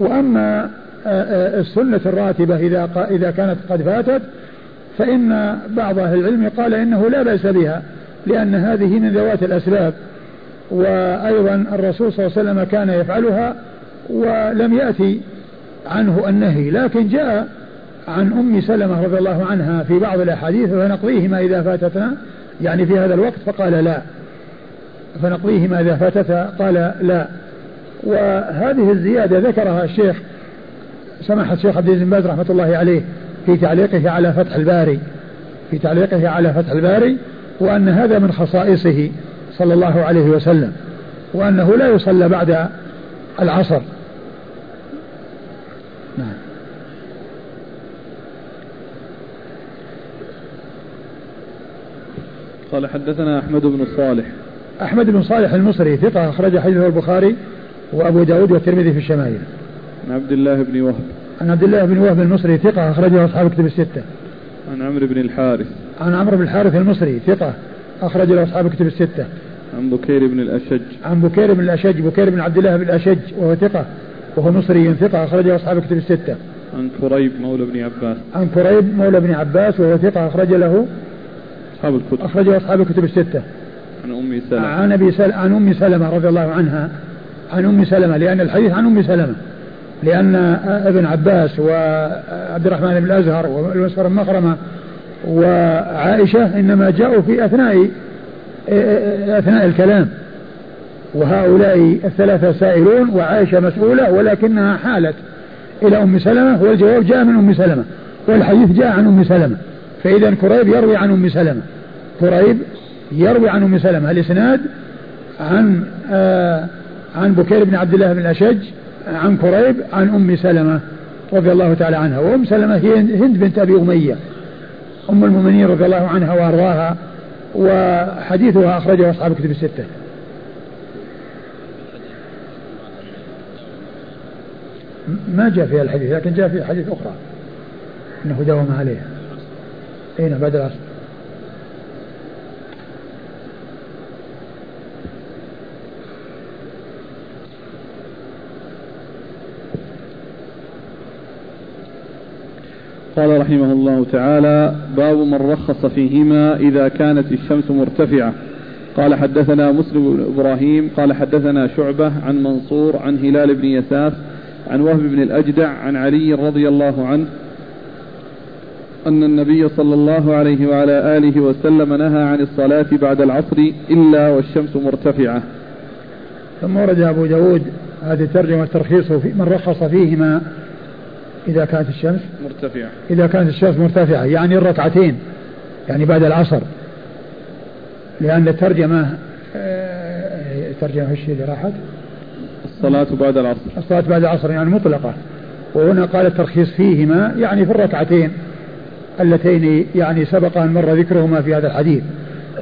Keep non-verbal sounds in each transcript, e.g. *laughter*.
وأما السنة الراتبة إذا إذا كانت قد فاتت فإن بعض أهل العلم قال إنه لا بأس بها لأن هذه من ذوات الأسباب وأيضا الرسول صلى الله عليه وسلم كان يفعلها ولم يأتي عنه النهي لكن جاء عن أم سلمة رضي الله عنها في بعض الأحاديث فنقضيهما إذا فاتتنا يعني في هذا الوقت فقال لا. فنقضيهما إذا فاتتها قال لا. وهذه الزيادة ذكرها الشيخ سماحة الشيخ عبد العزيز بن باز رحمة الله عليه في تعليقه على فتح الباري في تعليقه على فتح الباري وأن هذا من خصائصه صلى الله عليه وسلم وأنه لا يصلى بعد العصر. نعم. قال حدثنا أحمد بن صالح. أحمد بن صالح المصري ثقة أخرج حديثه البخاري وأبو داود والترمذي في الشمائل. عن عبد الله بن وهب. عن عبد الله بن وهب المصري ثقة أخرجه أصحاب كتب الستة. عن عمرو بن الحارث. عن عمرو بن الحارث المصري ثقة أخرج له أصحاب كتب الستة. عن بكير بن الأشج. عن بكير بن الأشج بكير بن عبد الله بن الأشج وهو ثقة وهو مصري ثقة أخرجه أصحاب كتب الستة. عن كريب مولى بن عباس. عن كريب مولى بن عباس وهو ثقة أخرج له أصحاب الكتب. أخرجه أصحاب الكتب الستة. عن أم سلمة. عن أبي سل... عن أم سلمة رضي الله عنها عن أم سلمة لأن الحديث عن أم سلمة لأن ابن عباس وعبد الرحمن بن الأزهر والمسفر المخرمة وعائشة إنما جاءوا في أثناء أثناء الكلام. وهؤلاء الثلاثة سائلون وعائشة مسؤولة ولكنها حالت إلى أم سلمة والجواب جاء من أم سلمة والحديث جاء عن أم سلمة. فإذا كريب يروي عن أم سلمة. كريب يروي عن أم سلمة. الإسناد عن آه عن بكير بن عبد الله بن الأشج عن كريب عن أم سلمة رضي الله تعالى عنها. وأم سلمة هي هند بنت أبي أمية أم المؤمنين رضي الله عنها وأرضاها وحديثها أخرجه أصحاب الكتب الستة. ما جاء فيها الحديث لكن جاء فيها حديث أخرى أنه داوم عليها أين؟ بعد العصر. قال رحمه الله تعالى باب من رخص فيهما إذا كانت الشمس مرتفعة. قال حدثنا مسلم بن إبراهيم قال حدثنا شعبة عن منصور عن هلال بن يساف عن وهب بن الأجدع عن علي رضي الله عنه أن النبي صلى الله عليه وعلى آله وسلم نهى عن الصلاة بعد العصر إلا والشمس مرتفعة. ثم ورد أبو داود هذه الترجمة الترخيص في من رخص فيهما إذا كانت الشمس مرتفعة. إذا كانت الشمس مرتفعة يعني الركعتين يعني بعد العصر. لأن الترجمة آه، الترجمة إيش اللي راحت؟ الصلاة بعد العصر. الصلاة بعد العصر يعني مطلقة. وهنا قال الترخيص فيهما يعني في الركعتين اللتين يعني سبق أن مر ذكرهما في هذا الحديث.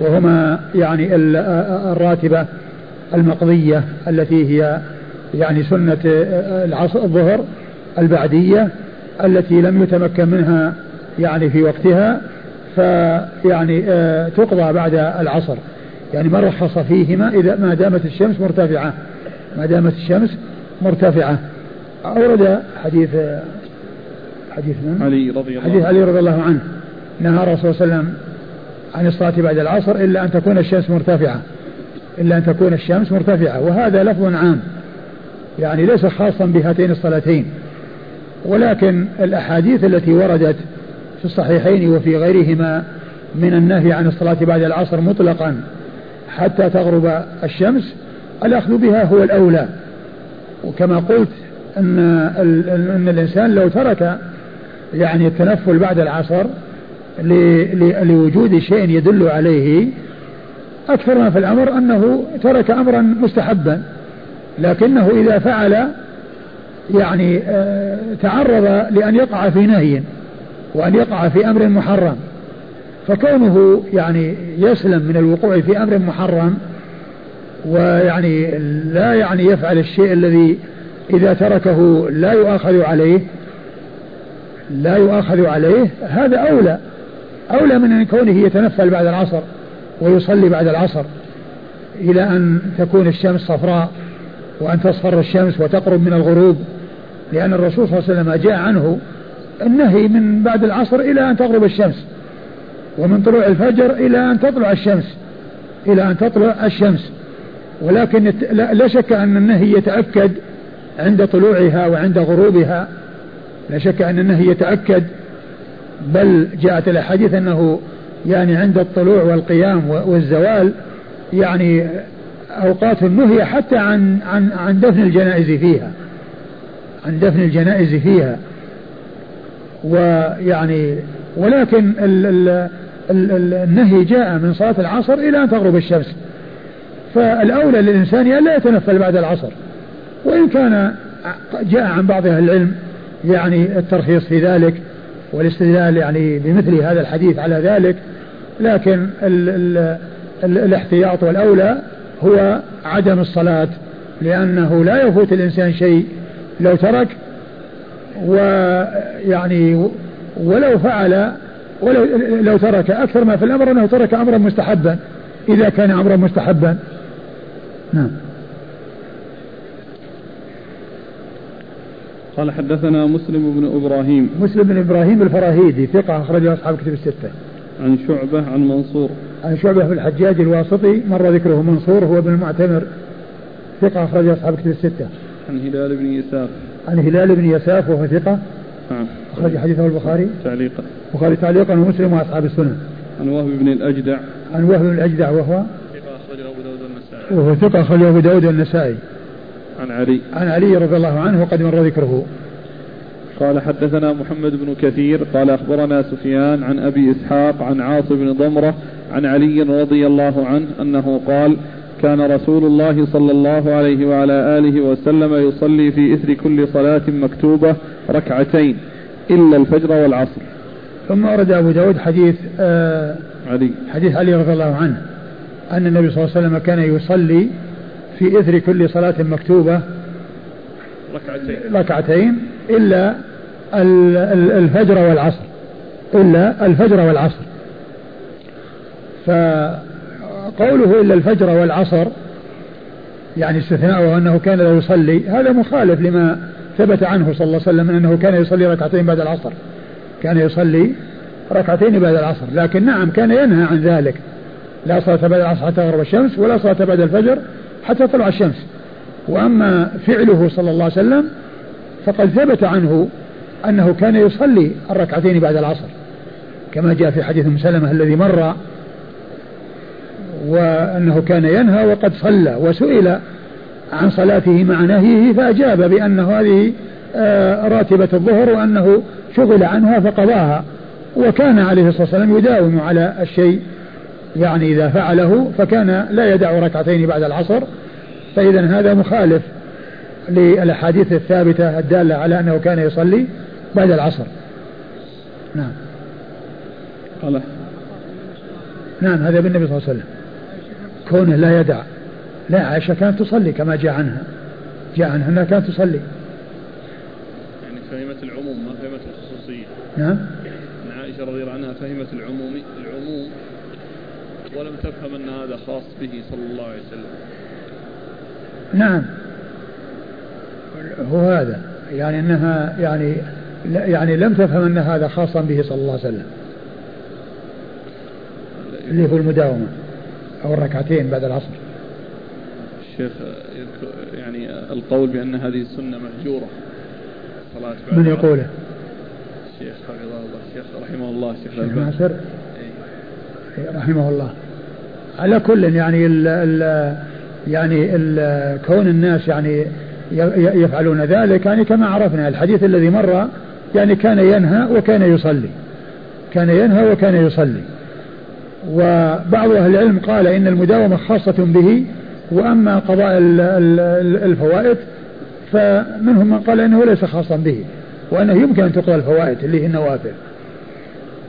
وهما يعني الراتبة المقضية التي هي يعني سنة العصر الظهر البعدية التي لم يتمكن منها يعني في وقتها فيعني آه، تقضى بعد العصر. يعني من رخص فيهما إذا ما دامت الشمس مرتفعة. ما دامت الشمس مرتفعة. أورد حديث حديث من؟ علي رضي الله حديث علي رضي الله عنه. نهى الرسول صلى الله عليه وسلم عن الصلاة بعد العصر إلا أن تكون الشمس مرتفعة. إلا أن تكون الشمس مرتفعة. وهذا لفظ عام. يعني ليس خاصا بهاتين الصلاتين. ولكن الأحاديث التي وردت في الصحيحين وفي غيرهما من النهي عن الصلاة بعد العصر مطلقا حتى تغرب الشمس الأخذ بها هو الأولى. وكما قلت أن, أن الإنسان لو ترك يعني التنفل بعد العصر لوجود شيء يدل عليه أكثر ما في الأمر أنه ترك أمرا مستحبا لكنه إذا فعل يعني آه، تعرض لأن يقع في نهي وأن يقع في أمر محرم. فكونه يعني يسلم من الوقوع في أمر محرم ويعني لا يعني يفعل الشيء الذي إذا تركه لا يؤاخذ عليه لا يؤاخذ عليه هذا أولى. أولى من أن كونه يتنفل بعد العصر ويصلي بعد العصر إلى أن تكون الشمس صفراء وأن تصفر الشمس وتقرب من الغروب. لأن الرسول صلى الله عليه وسلم جاء عنه النهي من بعد العصر إلى أن تغرب الشمس ومن طلوع الفجر إلى أن تطلع الشمس إلى أن تطلع الشمس. ولكن لا شك أن النهي يتأكد عند طلوعها وعند غروبها. لا شك أن النهي يتأكد بل جاءت الأحاديث أنه يعني عند الطلوع والقيام والزوال يعني أوقات نهي حتى عن عن عن دفن الجنائز فيها. عن دفن الجنائز فيها. ويعني ولكن ال ال ال النهي جاء من صلاة العصر إلى أن تغرب الشمس. فالأولى للإنسان أن لا يتنفل بعد العصر. وإن كان جاء عن بعض أهل العلم يعني الترخيص في ذلك والاستدلال يعني بمثل هذا الحديث على ذلك لكن ال ال ال الاحتياط والأولى هو عدم الصلاة لأنه لا يفوت الإنسان شيء لو ترك ويعني ولو فعل ولو لو ترك أكثر ما في الأمر أنه ترك أمرا مستحبا إذا كان أمرا مستحبا. نعم. قال حدثنا مسلم بن إبراهيم. مسلم بن إبراهيم الفراهيدي ثقة أخرجه أصحاب كتب الستة. عن شعبة عن منصور. عن شعبة في الحجاج الواسطي مر ذكره منصور هو ابن المعتمر ثقة أخرجه أصحاب كتب الستة. عن هلال بن يساف عن هلال بن يساف وهو ثقة. نعم أخرج حديثه البخاري. تعليقا. البخاري تعليقا ومسلم وأصحاب السنن عن وهب بن الأجدع. عن وهب بن الأجدع وهو ثقة أخرجه أبو داود النسائي وهو ثقة أخرجه أبو داود والنسائي. عن علي. عن علي رضي الله عنه وقد مر ذكره. قال حدثنا محمد بن كثير. قال أخبرنا سفيان عن أبي إسحاق عن عاص بن ضمرة عن علي رضي الله عنه أنه قال كان رسول الله صلى الله عليه وعلى آله وسلم يصلي في إثر كل صلاة مكتوبة ركعتين إلا الفجر والعصر. ثم ورد أبو داود حديث آه علي. حديث علي رضي الله عنه أن النبي صلى الله عليه وسلم كان يصلي في إثر كل صلاة مكتوبة ركعتين. ركعتين إلا الفجر والعصر إلا الفجر والعصر. فقوله إلا الفجر والعصر يعني استثناؤه أنه كان لا يصلي هذا مخالف لما ثبت عنه صلى الله عليه وسلم أنه كان يصلي ركعتين بعد العصر. كان يصلي ركعتين بعد العصر لكن نعم كان ينهى عن ذلك. لا صلاة بعد العصر حتى تغرب الشمس ولا صلاة بعد الفجر حتى تطلع الشمس. وأما فعله صلى الله عليه وسلم فقد ثبت عنه أنه كان يصلي الركعتين بعد العصر. كما جاء في حديث أم سلمة الذي مر وأنه كان ينهى وقد صلى وسئل عن صلاته مع نهيه فأجاب بأنه هذه آه، راتبة الظهر وأنه شغل عنها فقضاها. وكان عليه الصلاة والسلام يداوم على الشيء يعني إذا فعله فكان لا يدع ركعتين بعد العصر. فإذا هذا مخالف للأحاديث الثابتة الدالة على أنه كان يصلي بعد العصر. نعم. قال. نعم هذا بالنبي صلى الله عليه وسلم. كونه لا يدع. لا عائشة كانت تصلي كما جاء عنها. جاء عنها أنها كانت تصلي. يعني فهمت العموم ما فهمت الخصوصية. نعم. أن عائشة رضي الله عنها فهمت العموم العموم ولم تفهم أن هذا خاص به صلى الله عليه وسلم. نعم. هو هذا. يعني إنها يعني يعني لم تفهم أن هذا خاصا به صلى الله عليه وسلم. اللي هو المداومة. أو الركعتين بعد العصر. الشيخ يعني القول بأن هذه السنة مهجورة. الصلاه بعد من يقوله؟ الشيخ حفظه الله. الشيخ رحمه الله الشيخ الشيخ ناصر؟ إيه، رحمه الله. على كل يعني ال ال يعني ال كون الناس يعني يفعلون ذلك يعني كما عرفنا الحديث الذي مر يعني كان ينهى وكان يصلي. كان ينهى وكان يصلي. وبعض أهل العلم قال إن المداومة خاصة به وأما قضاء الفوائد فمنهم من قال إنه ليس خاصا به وأنه يمكن أن تقضى الفوائد اللي هي النوافل.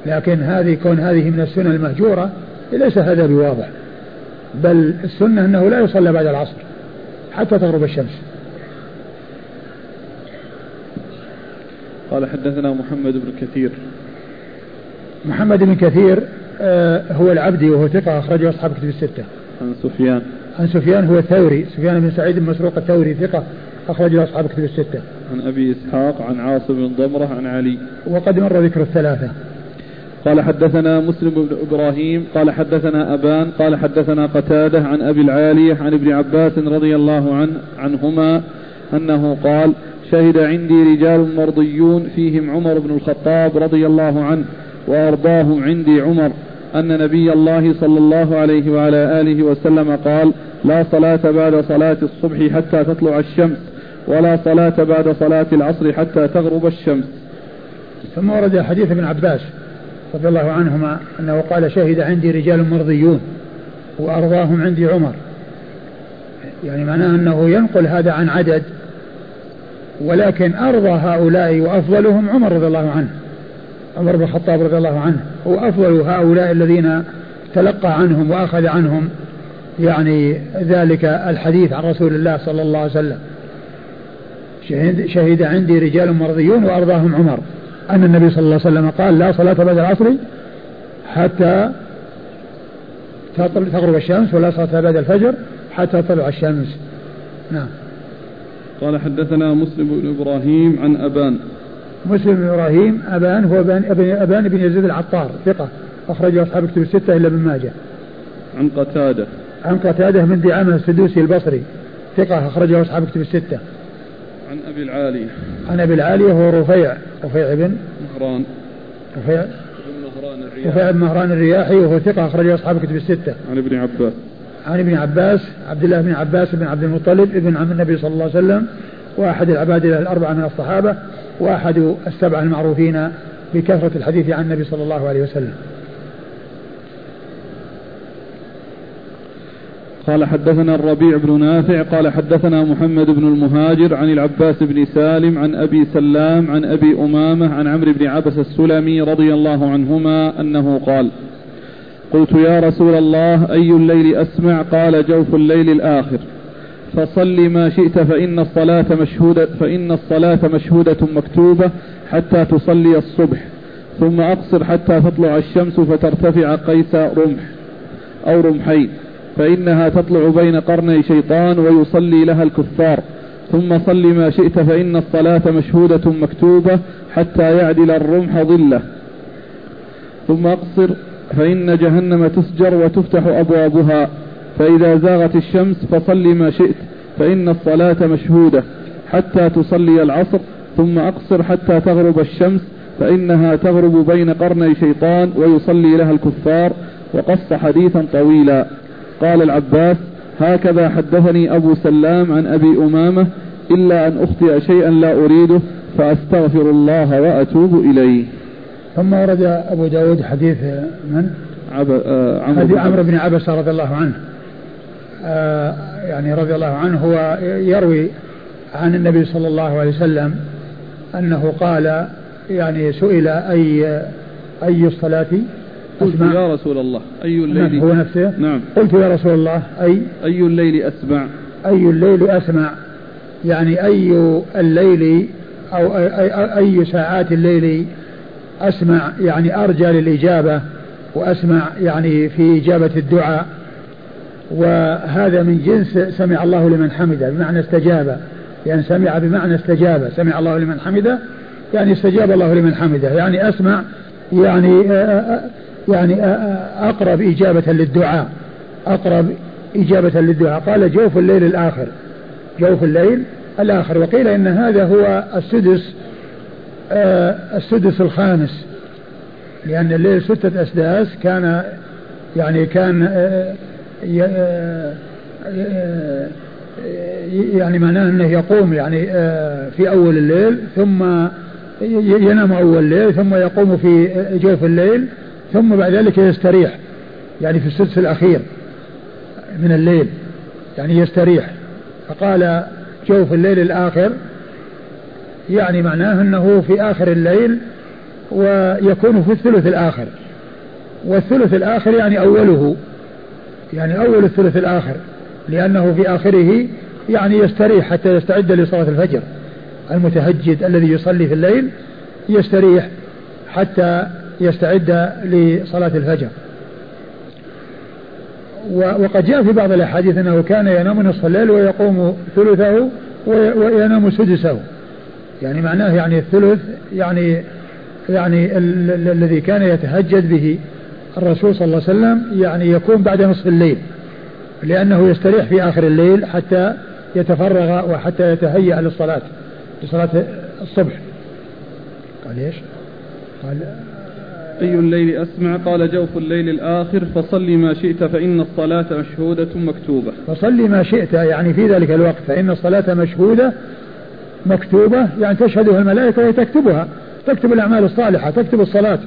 لكن هذه كون هذه من السنن المهجورة ليس هذا بواضح. بل السنة أنه لا يصلى بعد العصر حتى تغرب الشمس. قال حدثنا محمد بن كثير. محمد بن كثير هو العبدي وهو ثقة أخرجه أصحاب كتب الستة. عن سفيان. عن سفيان هو الثوري سفيان بن سعيد بن مسروق الثوري ثقة أخرجه أصحاب كتب الستة. عن أبي إسحاق عن عاصم بن ضمرة عن علي. وقد مر ذكر الثلاثة. قال حدثنا مسلم بن إبراهيم قال حدثنا أبان قال حدثنا قتادة عن أبي العالية عن ابن عباس رضي الله عنه عنهما أنه قال شهد عندي رجال مرضيون فيهم عمر بن الخطاب رضي الله عنه وأرضاهم عندي عمر أن نبي الله صلى الله عليه وعلى آله وسلم قال لا صلاة بعد صلاة الصبح حتى تطلع الشمس ولا صلاة بعد صلاة العصر حتى تغرب الشمس. ثم ورد حديث ابن عباس رضي الله عنهما أنه قال شهد عندي رجال مرضيون وأرضاهم عندي عمر. يعني معناه أنه ينقل هذا عن عدد ولكن أرضى هؤلاء وأفضلهم عمر رضي الله عنه. عمر بن الخطاب رضي الله عنه. هو أفضل هؤلاء الذين تلقى عنهم وأخذ عنهم يعني ذلك الحديث عن رسول الله صلى الله عليه وسلم. شهد, عندي رجال مرضيون وأرضاهم عمر. أن النبي صلى الله عليه وسلم قال لا صلاة بعد العصر حتى تغرب الشمس ولا صلاة بعد الفجر حتى تطلع الشمس. نعم. قال حدثنا مسلم بن إبراهيم عن أبان مسلم بن إبراهيم أبان هو أبان, أبان بن يزيد العطار ثقة أخرجه أصحاب كتب الستة إلا ابن ماجه. عن قتادة. عن قتادة من دعامة السدوسي البصري ثقة أخرجه أصحاب كتب الستة. عن أبي العالية عن أبي العالية هو رفيع رفيع بن مهران. رفيع. مهران الرياحي. رفيع بن مهران الرياحي وهو ثقة أخرجه أصحاب كتب الستة. عن ابن عباس. عن ابن عباس عبد الله بن عباس بن عبد المطلب ابن عم النبي صلى الله عليه وسلم وأحد العباد الأربعة من الصحابة. وأحد السبعة المعروفين بكثرة الحديث عن النبي صلى الله عليه وسلم. قال حدثنا الربيع بن نافع قال حدثنا محمد بن المهاجر عن العباس بن سالم عن أبي سلام عن أبي أمامة عن عمرو بن عبس السلمي رضي الله عنهما أنه قال قلت يا رسول الله أي الليل أسمع؟ قال جوف الليل الآخر. فصل ما شئت فإن الصلاة مشهودة فإن الصلاة مشهودة مكتوبة حتى تصلي الصبح ثم أقصر حتى تطلع الشمس فترتفع قيس رمح أو رمحين فإنها تطلع بين قرني شيطان ويصلي لها الكفار ثم صل ما شئت فإن الصلاة مشهودة مكتوبة حتى يعدل الرمح ظله. ثم أقصر فإن جهنم تسجر وتفتح أبوابها. فإذا زاغت الشمس فصل ما شئت فإن الصلاة مشهودة حتى تصلي العصر ثم أقصر حتى تغرب الشمس فإنها تغرب بين قرني شيطان ويصلي لها الكفار وقص حديثا طويلا. قال العباس هكذا حدثني أبو سلام عن أبي أمامة إلا أن أخطئ شيئا لا أريده فأستغفر الله وأتوب إليه. ثم ورد أبو داود حديث من؟ عب... آه عمرو بن عبس رضي الله عنه. يعني رضي الله عنه هو يروي عن النبي صلى الله عليه وسلم أنه قال يعني سئل أي أي الصلاة؟ قلت يا رسول الله أي الليل؟ هو نفسه؟ نعم. قلت يا رسول الله أي؟ أي الليل أسمع؟ أي الليل أسمع. يعني أي الليل أو أي, أي ساعات الليل أسمع يعني أرجى للإجابة وأسمع يعني في إجابة الدعاء. وهذا من جنس سمع الله لمن حمده بمعنى استجاب. يعني سمع بمعنى استجاب. سمع الله لمن حمده يعني استجاب الله لمن حمده. يعني أسمع يعني يعني أقرب إجابة للدعاء. أقرب إجابة للدعاء. قال جوف الليل الآخر. جوف الليل الآخر. وقيل إن هذا هو السدس السدس الخامس. لأن الليل ستة أسداس كان يعني كان يعني معناه أنه يقوم يعني في أول الليل ثم ينام أول الليل ثم يقوم في جوف الليل ثم بعد ذلك يستريح يعني في السدس الأخير من الليل يعني يستريح. فقال جوف الليل الآخر يعني معناه أنه في آخر الليل ويكون في الثلث الآخر. والثلث الآخر يعني أوله. يعني أول الثلث الآخر لأنه في آخره يعني يستريح حتى يستعد لصلاة الفجر. المتهجد الذي يصلي في الليل يستريح حتى يستعد لصلاة الفجر. وقد جاء في بعض الأحاديث أنه كان ينام نصف الليل ويقوم ثلثه وينام سدسه. يعني معناه يعني الثلث يعني يعني الذي كان يتهجد به الرسول صلى الله عليه وسلم يعني يكون بعد نصف الليل لأنه يستريح في آخر الليل حتى يتفرغ وحتى يتهيأ للصلاة لصلاة الصبح. قال إيش؟ قال أي الليل أسمع؟ قال جوف الليل الآخر فصل ما شئت فإن الصلاة مشهودة مكتوبة. فصل ما شئت يعني في ذلك الوقت فإن الصلاة مشهودة مكتوبة يعني تشهدها الملائكة وهي تكتبها تكتب الأعمال الصالحة تكتب الصلاة.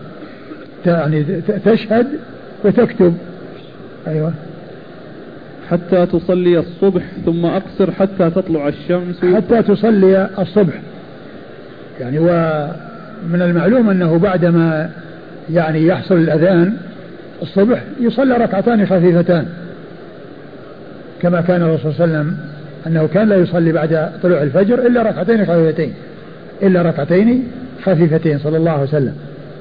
يعني تشهد وتكتب. أيوة. حتى تصلي الصبح ثم أقصر حتى تطلع الشمس. حتى تصلي الصبح. يعني ومن المعلوم أنه بعدما يعني يحصل الأذان الصبح يصلى ركعتان خفيفتان. كما كان الرسول صلى الله عليه وسلم أنه كان لا يصلي بعد طلوع الفجر إلا ركعتين خفيفتين. إلا ركعتين خفيفتين صلى الله عليه وسلم.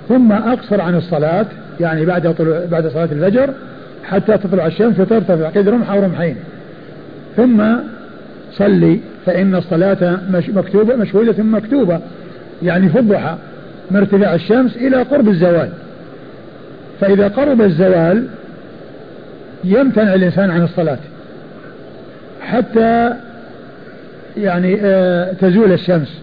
ثم أقصر عن الصلاة يعني بعد طلوع بعد صلاة الفجر حتى تطلع الشمس وترتفع قد رمح أو رمحين. ثم صلي فإن الصلاة مكتوبة مشهودة مكتوبة. يعني في الضحى من ارتفاع الشمس إلى قرب الزوال. فإذا قرب الزوال يمتنع الإنسان عن الصلاة. حتى يعني آه تزول الشمس.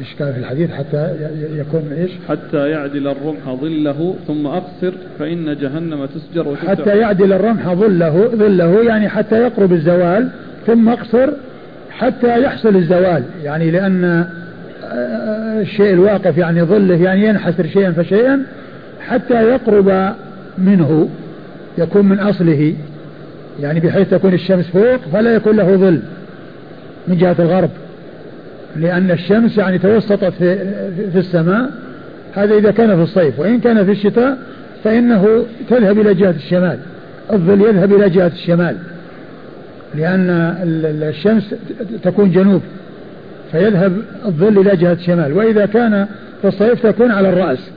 إيش كان في الحديث حتى يكون إيش؟ حتى يعدل الرمح ظله ثم اقصر فإن جهنم تسجر وتسجر. حتى يعدل الرمح ظله ظله يعني حتى يقرب الزوال ثم أقصر حتى يحصل الزوال. يعني لأن الشيء الواقف يعني ظله يعني ينحسر شيئا فشيئا حتى يقرب منه يكون من أصله. يعني بحيث تكون الشمس فوق فلا يكون له ظل من جهة الغرب. لأن الشمس يعني توسطت في, في السماء هذا إذا كان في الصيف وإن كان في الشتاء فإنه تذهب إلى جهة الشمال الظل يذهب إلى جهة الشمال لأن الشمس تكون جنوب فيذهب الظل إلى جهة الشمال وإذا كان في الصيف تكون على الرأس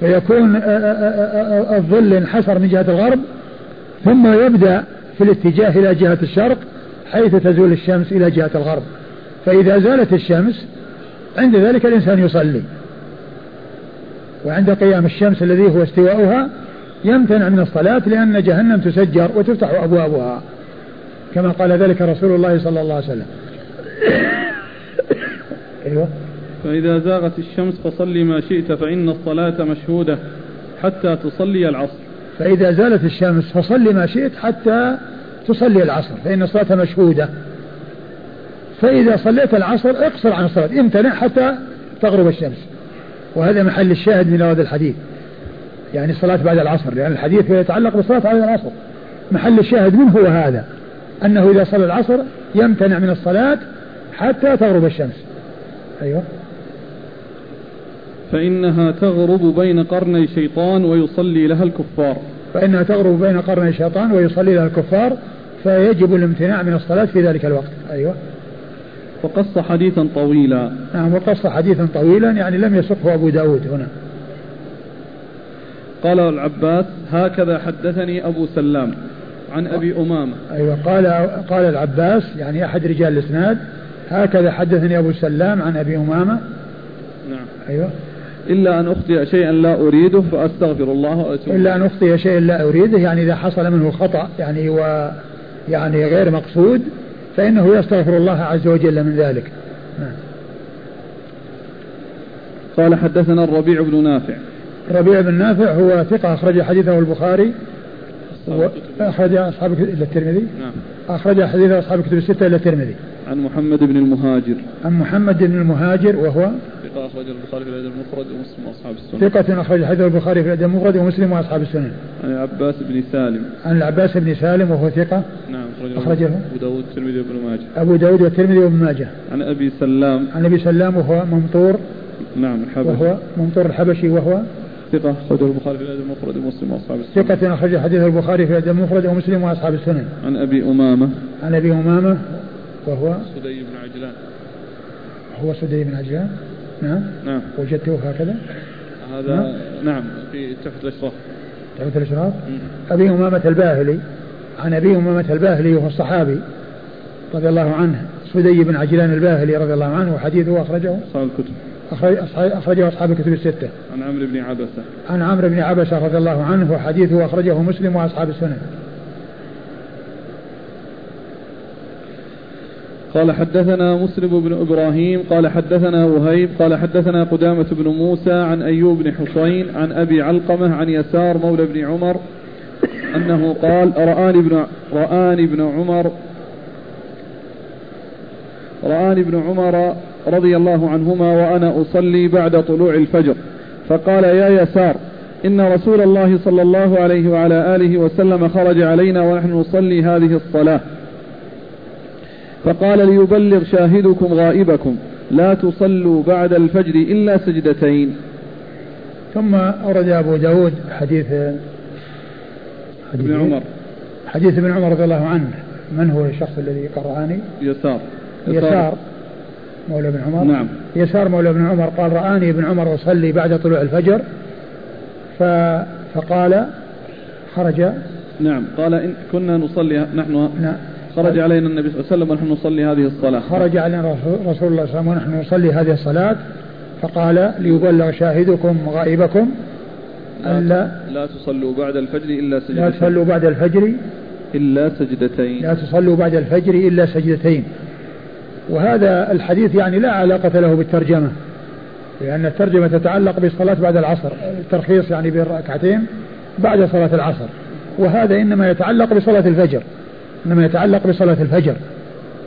فيكون الظل انحسر من جهة الغرب ثم يبدأ في الاتجاه إلى جهة الشرق حيث تزول الشمس إلى جهة الغرب. فإذا زالت الشمس عند ذلك الإنسان يصلي. وعند قيام الشمس الذي هو استواؤها يمتنع من الصلاة لأن جهنم تسجر وتفتح أبوابها. كما قال ذلك رسول الله صلى الله عليه وسلم. *coughs* أيوة. فإذا زاغت الشمس فصل ما شئت فإن الصلاة مشهودة حتى تصلي العصر. فإذا زالت الشمس فصل ما شئت حتى تصلي العصر فإن الصلاة مشهودة. فإذا صليت العصر اقصر عن الصلاة امتنع حتى تغرب الشمس. وهذا محل الشاهد من هذا الحديث. يعني الصلاة بعد العصر لأن الحديث يتعلق بالصلاة بعد العصر. محل الشاهد منه هو هذا أنه إذا صلى العصر يمتنع من الصلاة حتى تغرب الشمس. أيوة. فإنها تغرب بين قرني شيطان ويصلي لها الكفار. فإنها تغرب بين قرني شيطان ويصلي لها الكفار فيجب الامتناع من الصلاة في ذلك الوقت. أيوة. وقص حديثا طويلا. نعم وقص حديثا طويلا يعني لم يسقه أبو داود هنا. قال العباس هكذا حدثني أبو سلام عن أبي أمامة. أيوة قال قال العباس يعني أحد رجال الإسناد هكذا حدثني أبو سلام عن أبي أمامة. نعم. أيوة. إلا أن أخطئ شيئا لا أريده فأستغفر الله وأتوب إلا أن أخطئ شيئا لا أريده يعني إذا حصل منه خطأ يعني و يعني غير مقصود فإنه يستغفر الله عز وجل من ذلك. قال حدثنا الربيع بن نافع. الربيع بن نافع هو ثقة أخرج حديثه البخاري أخرج أصحاب إلى الترمذي نعم. أخرج حديث أصحاب الكتب الستة إلى الترمذي. عن محمد بن المهاجر. عن محمد بن المهاجر وهو ثقة أخرج البخاري في الأدب المفرد ومسلم وأصحاب السنن ثقة أخرج حديث البخاري في الأدب المفرد ومسلم وأصحاب السنن عن العباس بن سالم. عن العباس بن سالم وهو ثقة. نعم أخرجه أبو داود والترمذي وابن ماجه. أبو داود والترمذي وابن ماجه. عن أبي سلام. عن أبي سلام وهو ممطور. نعم الحبشي. وهو ممطور الحبشي وهو ثقة أخرجه البخاري في الأدب المفرد ومسلم وأصحاب السنن ثقة أخرج حديث البخاري في الأدب المفرد ومسلم وأصحاب السنن عن أبي أمامة. عن أبي أمامة وهو سدي بن عجلان. هو سدي بن عجلان. نعم. نعم. وجدته هكذا؟ هذا نعم, نعم في تحت الأشراف. تحت الأشراف؟ أبي أمامة الباهلي عن أبي أمامة الباهلي وهو الصحابي رضي الله عنه سدي بن عجلان الباهلي رضي الله عنه وحديثه أخرجه. أصحاب الكتب. أخرج أخرجه أصحاب الكتب الستة. عن عمرو بن عبسة. عن عمرو بن عبسة رضي الله عنه وحديثه أخرجه مسلم وأصحاب السنن قال حدثنا مسلم بن إبراهيم قال حدثنا وهيب قال حدثنا قدامة بن موسى عن أيوب بن حصين عن أبي علقمة عن يسار مولى بن عمر أنه قال رآني ابن رآني ابن عمر رآني ابن عمر رضي الله عنهما وأنا أصلي بعد طلوع الفجر. فقال يا يسار إن رسول الله صلى الله عليه وعلى آله وسلم خرج علينا ونحن نصلي هذه الصلاة. فقال ليبلغ شاهدكم غائبكم لا تصلوا بعد الفجر إلا سجدتين. ثم أورد أبو داود حديث حديث ابن عمر. حديث ابن عمر رضي الله عنه. من هو الشخص الذي قرأني؟ يسار. يسار. مولى بن عمر. نعم. يسار مولى بن عمر قال رآني ابن عمر أصلي بعد طلوع الفجر. فقال خرج. نعم. قال إن كنا نصلي نحن نعم. خرج علينا النبي صلى الله عليه وسلم ونحن نصلي هذه الصلاة. خرج علينا رسول الله صلى الله عليه وسلم ونحن نصلي هذه الصلاة فقال ليبلغ شاهدكم غائبكم ألا لا تصلوا بعد الفجر إلا سجدتين. لا تصلوا بعد الفجر إلا سجدتين. لا تصلوا بعد الفجر إلا سجدتين. وهذا الحديث يعني لا علاقة له بالترجمة لأن الترجمة تتعلق بالصلاة بعد العصر الترخيص يعني بالركعتين بعد صلاة العصر وهذا إنما يتعلق بصلاة الفجر. إنما يتعلق بصلاة الفجر.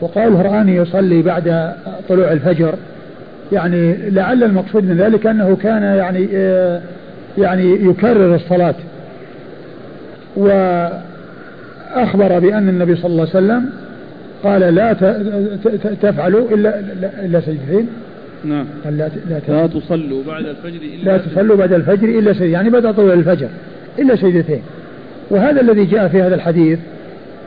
وقوله رآني يصلي بعد طلوع الفجر يعني لعل المقصود من ذلك أنه كان يعني آه، يعني يكرر الصلاة. وأخبر بأن النبي صلى الله عليه وسلم قال لا تفعلوا إلا إلا سجدتين. نعم. قال لا لا, لا تصلوا بعد الفجر إلا لا تصلوا بعد الفجر إلا سجدتين يعني بعد طلوع الفجر إلا سجدتين. وهذا الذي جاء في هذا الحديث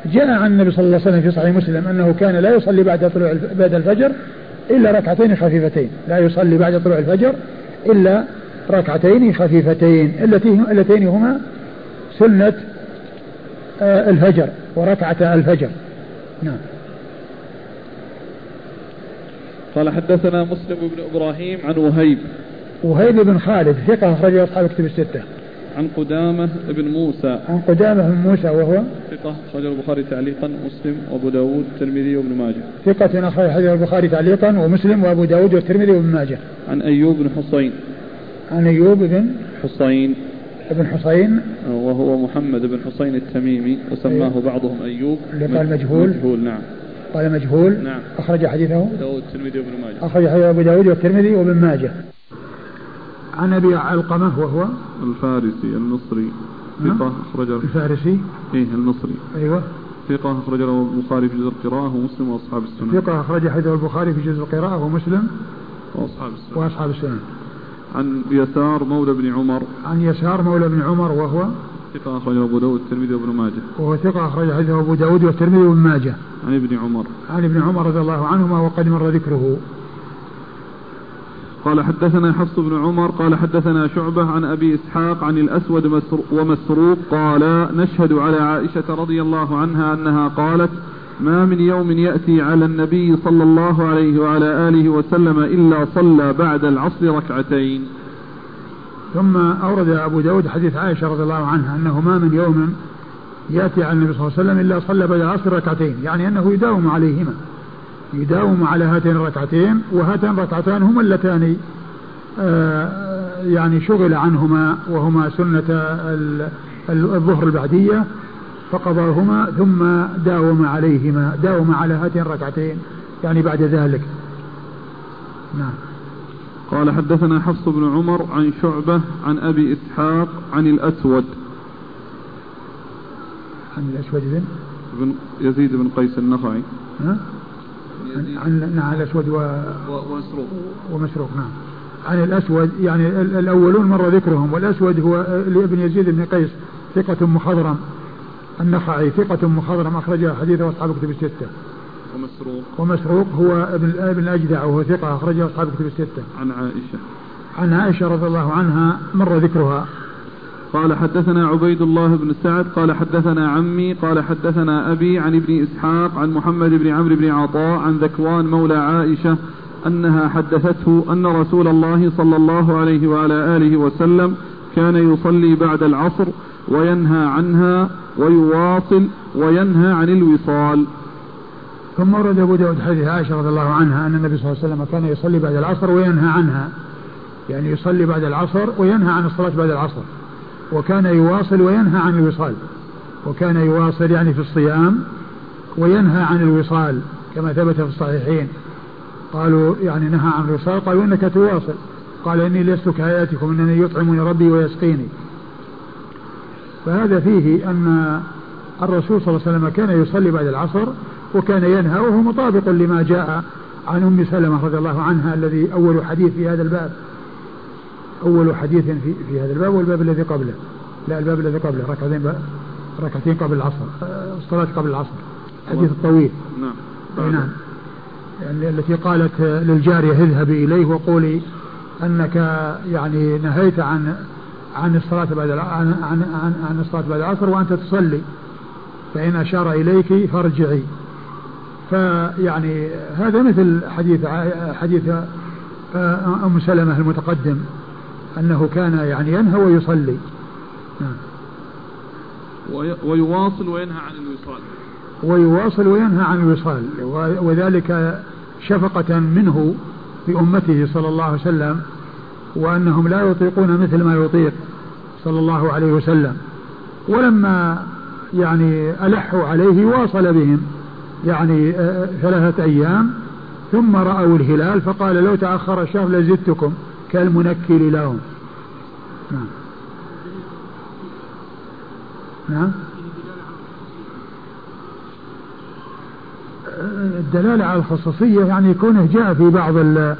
جاء عن النبي صلى الله عليه وسلم في صحيح مسلم أنه كان لا يصلي بعد طلوع بعد الفجر إلا ركعتين خفيفتين. لا يصلي بعد طلوع الفجر إلا ركعتين خفيفتين التي اللتين هما سنة آه، الفجر وركعة الفجر. نعم. قال حدثنا مسلم بن إبراهيم عن وهيب. وهيب بن خالد ثقة أخرج أصحاب كتب الستة. عن قدامة بن موسى. عن قدامة بن موسى وهو ثقة أخرج البخاري تعليقا مسلم وأبو داود والترمذي وابن ماجه. ثقة أخرج البخاري تعليقا ومسلم وأبو داود والترمذي وابن ماجه. عن أيوب بن حصين. عن أيوب بن حصين ابن حصين وهو محمد بن حصين التميمي وسماه أيوه. بعضهم أيوب اللي قال مجهول مجهول نعم قال مجهول نعم أخرج حديثه داود الترمذي وابن ماجه أخرج حديث أبو داود والترمذي وابن ماجه عن أبي علقمة وهو الفارسي المصري. ثقة أخرج الفارسي؟ إيه المصري. أيوه. ثقة أخرج له البخاري في جزء القراءة ومسلم وأصحاب السنن ثقة أخرج حديث البخاري في جزء القراءة ومسلم وأصحاب السنن وأصحاب السنن عن يسار مولى بن عمر. عن يسار مولى بن عمر وهو ثقة أخرج أبو داود والترمذي وابن ماجه. وهو ثقة أخرج حديث أبو داود والترمذي وابن ماجه. عن ابن عمر. عن ابن عمر رضي الله عنهما وقد مر ذكره. قال حدثنا حفص بن عمر قال حدثنا شعبة عن أبي إسحاق عن الأسود ومسروق قال نشهد على عائشة رضي الله عنها أنها قالت ما من يوم يأتي على النبي صلى الله عليه وعلى آله وسلم إلا صلى بعد العصر ركعتين. ثم أورد أبو داود حديث عائشة رضي الله عنها أنه ما من يوم يأتي على النبي صلى الله عليه وسلم إلا صلى بعد العصر ركعتين يعني أنه يداوم عليهما. يداوم على هاتين الركعتين وهاتين الركعتان هما اللتان آه، يعني شغل عنهما وهما سنة الظهر البعدية فقضاهما ثم داوم عليهما داوم على هاتين الركعتين يعني بعد ذلك. نعم. قال حدثنا حفص بن عمر عن شعبة عن أبي إسحاق عن الأسود. عن الأسود بن؟ بن يزيد بن قيس النخعي. ها؟ عن نعم الأسود و... ومسروق. ومسروق نعم. عن الأسود يعني الأولون مر ذكرهم والأسود هو ابن يزيد بن قيس ثقة مخضرم. النخعي ثقة مخضرم أخرج حديثه أصحاب كتب الستة. ومسروق. ومسروق هو ابن ابن الأجدع وهو ثقة أخرجه أصحاب كتب الستة. عن عائشة. عن عائشة رضي الله عنها مر ذكرها. قال حدثنا عبيد الله بن سعد قال حدثنا عمي قال حدثنا أبي عن ابن إسحاق عن محمد بن عمرو بن عطاء عن ذكوان مولى عائشة أنها حدثته أن رسول الله صلى الله عليه وعلى آله وسلم كان يصلي بعد العصر وينهى عنها ويواصل وينهى عن الوصال. ثم ورد أبو داود حديث عائشة رضي الله عنها أن النبي صلى الله عليه وسلم كان يصلي بعد العصر وينهى عنها. يعني يصلي بعد العصر وينهى عن الصلاة بعد العصر. وكان يواصل وينهى عن الوصال وكان يواصل يعني في الصيام وينهى عن الوصال كما ثبت في الصحيحين. قالوا يعني نهى عن الوصال قالوا إنك تواصل. قال إني لست كهياتكم إنني يطعمني ربي ويسقيني. فهذا فيه أن الرسول صلى الله عليه وسلم كان يصلي بعد العصر وكان ينهى وهو مطابق لما جاء عن أم سلمة رضي الله عنها الذي أول حديث في هذا الباب. أول حديث في, في هذا الباب والباب الذي قبله. لا الباب الذي قبله ركعتين ركعتين قبل العصر. الصلاة قبل العصر. الحديث الطويل. نعم. نعم. يعني التي قالت للجارية اذهبي إليه وقولي أنك يعني نهيت عن عن الصلاة بعد عن عن عن, عن الصلاة بعد العصر وأنت تصلي. فإن أشار إليك فارجعي. فيعني هذا مثل حديث حديث أم سلمة المتقدم. أنه كان يعني ينهى ويصلي. نعم. ويواصل وينهى عن الوصال. ويواصل وينهى عن الوصال. وذلك شفقة منه بأمته صلى الله عليه وسلم وأنهم لا يطيقون مثل ما يطيق صلى الله عليه وسلم. ولما يعني ألحوا عليه واصل بهم يعني آه، ثلاثة أيام ثم رأوا الهلال فقال لو تأخر الشهر لزدتكم. كالمنكل لهم. نعم. نعم. الدلالة على الخصوصية يعني كونه جاء في بعض ال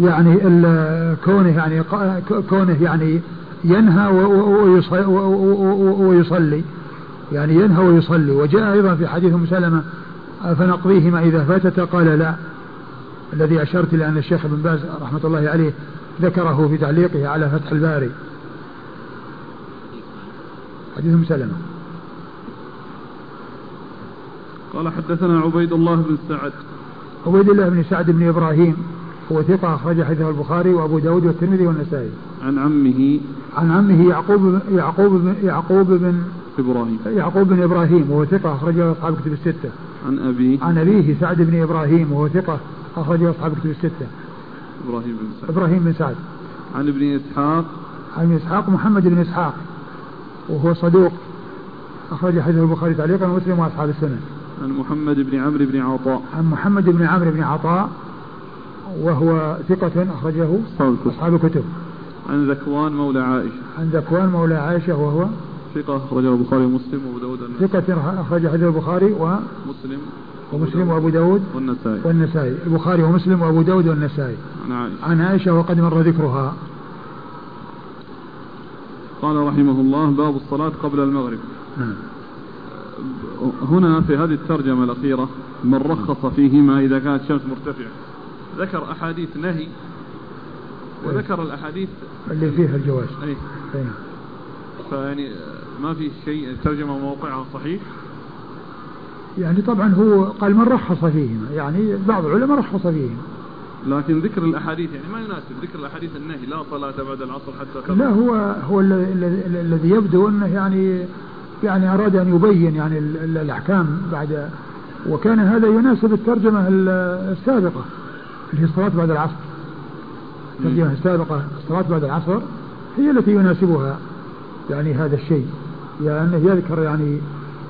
يعني ال كونه يعني كونه يعني ينهى ويصلي. يعني ينهى ويصلي. وجاء أيضا في حديث أم سلمة فنقضيهما إذا فاتت؟ قال لا. الذي أشرت إلى أن الشيخ ابن باز رحمة الله عليه ذكره في تعليقه على فتح الباري. حديث مسلمة قال حدثنا عبيد الله بن سعد. عبيد الله بن سعد بن إبراهيم هو ثقة أخرج حديثه البخاري وأبو داود والترمذي والنسائي. عن عمه. عن عمه يعقوب يعقوب بن يعقوب بن إبراهيم. يعقوب بن إبراهيم وهو ثقة أخرجه أصحاب كتب الستة. عن أبيه. عن أبيه سعد بن إبراهيم وهو ثقة أخرجه أصحاب كتب الستة. إبراهيم بن سعد. إبراهيم بن سعد. عن ابن إسحاق. عن ابن إسحاق محمد بن إسحاق وهو صدوق. أخرج حديث البخاري تعليقا ومسلم وأصحاب السنة. عن محمد بن عمرو بن عطاء. عن محمد بن عمرو بن عطاء وهو ثقة أخرجه أصحاب الكتب. عن ذكوان مولى عائشة. عن ذكوان مولى عائشة وهو ثقة أخرجه البخاري ومسلم وأبو داود ثقة أخرج حديث البخاري ومسلم ومسلم وأبو داود والنسائي. والنسائي. البخاري ومسلم وأبو داود والنسائي. عن عائشة. عن عائشة وقد مر ذكرها. قال رحمه الله باب الصلاة قبل المغرب. نعم. هنا في هذه الترجمة الأخيرة من رخص فيهما إذا كانت الشمس مرتفعة. ذكر أحاديث نهي وذكر الأحاديث اللي فيها الجواز. أي, أي. فيعني ما في شيء الترجمة موقعها صحيح. يعني طبعا هو قال من رخص فيهما يعني بعض العلماء رخص فيهما لكن ذكر الأحاديث يعني ما يناسب. ذكر الأحاديث النهي لا صلاة بعد العصر حتى كبر. لا هو هو الذي يبدو أنه يعني يعني أراد أن يبين يعني الأحكام بعد وكان هذا يناسب الترجمة السابقة اللي هي الصلاة بعد العصر. الترجمة السابقة الصلاة بعد العصر هي التي يناسبها يعني هذا الشيء. يعني يذكر يعني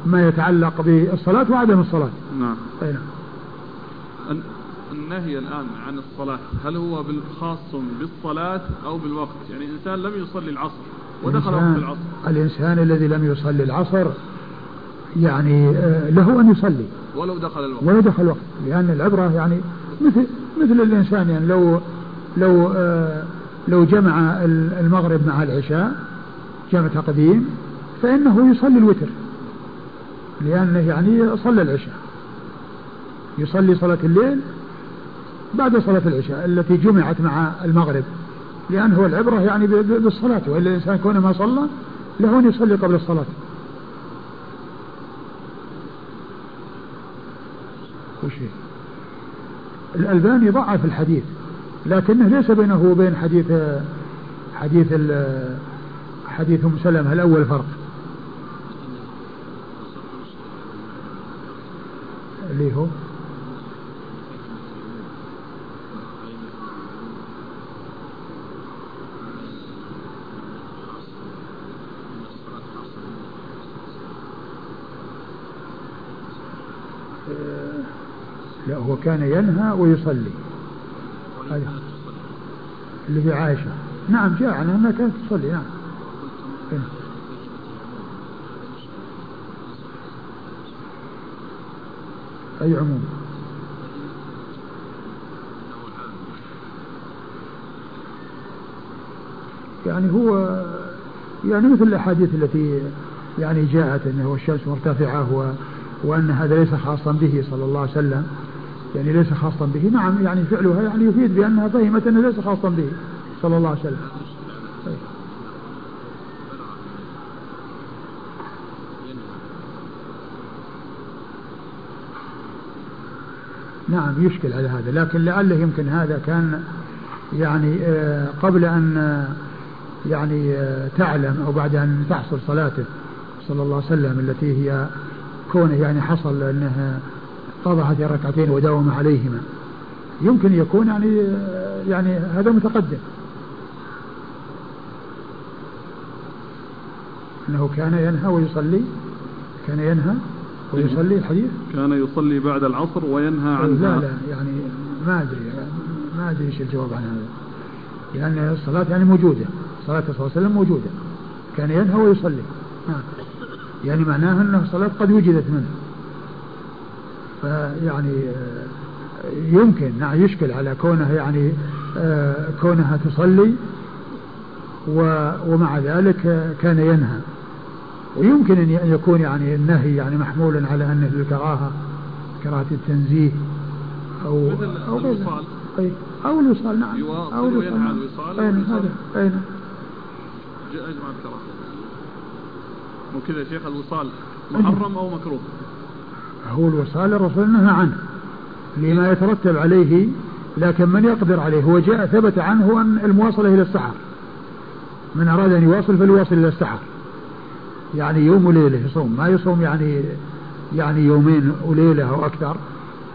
ما يتعلق بالصلاة وعدم الصلاة. نعم. أي نعم. النهي الآن عن الصلاة هل هو خاص بالصلاة أو بالوقت؟ يعني إنسان لم يصلي العصر ودخل وقت العصر. الإنسان الذي لم يصلي العصر يعني آه، له أن يصلي. ولو دخل الوقت. ولو دخل الوقت. لأن العبرة يعني مثل مثل الإنسان يعني لو لو آه، لو جمع المغرب مع العشاء جمع تقديم فإنه يصلي الوتر. لأنه يعني صلى العشاء. يصلي صلاة الليل بعد صلاة العشاء التي جمعت مع المغرب. لأنه العبرة يعني بالصلاة. وإلا الإنسان كونه ما صلى له أن يصلي قبل الصلاة. وش الألباني ضعف الحديث لكنه ليس بينه وبين حديث حديث حديث أم سلمة الأول فرق. اللي هو لا هو كان ينهى ويصلي. اللي في عائشة نعم جاء عنها أنها كانت تصلي نعم إيه. أي عموم؟ يعني هو يعني مثل الأحاديث التي يعني جاءت أنه الشمس مرتفعة وأن هذا ليس خاصا به صلى الله عليه وسلم. يعني ليس خاصا به. نعم يعني فعلها يعني يفيد بأنها فهمت أنه ليس خاصا به صلى الله عليه وسلم. نعم يشكل على هذا لكن لعله يمكن هذا كان يعني آه، قبل أن آه، يعني آه، تعلم أو بعد أن تحصل صلاته صلى الله عليه وسلم التي هي كونه يعني حصل أنها قضى هذه الركعتين وداوم عليهما. يمكن يكون يعني يعني هذا متقدم. أنه كان ينهى ويصلي كان ينهى ويصلي الحديث؟ كان يصلي بعد العصر وينهى عنها. لا لا يعني ما أدري ما أدري إيش الجواب عن هذا. لأن الصلاة يعني موجودة. صلاة صلى الله عليه وسلم موجودة. كان ينهى ويصلي. نعم يعني معناه أن الصلاة قد وجدت منه. فيعني آه، يمكن نعم يشكل على كونها يعني آه، كونها تصلي ومع ذلك كان ينهى. ويمكن أن يكون يعني النهي يعني محمولا على أنه للكراهة كراهة التنزيه أو أو الوصال. أو الوصال نعم. أو الوصال نعم. أين هذا أين أجمع الكراهة وكذا يا شيخ؟ الوصال محرم أو مكروه؟ هو الوصال الرسول نهى عنه لما يترتب عليه لكن من يقدر عليه؟ هو جاء ثبت عنه أن المواصلة إلى السحر. من أراد أن يواصل فليواصل إلى السحر. يعني يوم وليلة يصوم ما يصوم يعني يعني يومين وليلة أو أكثر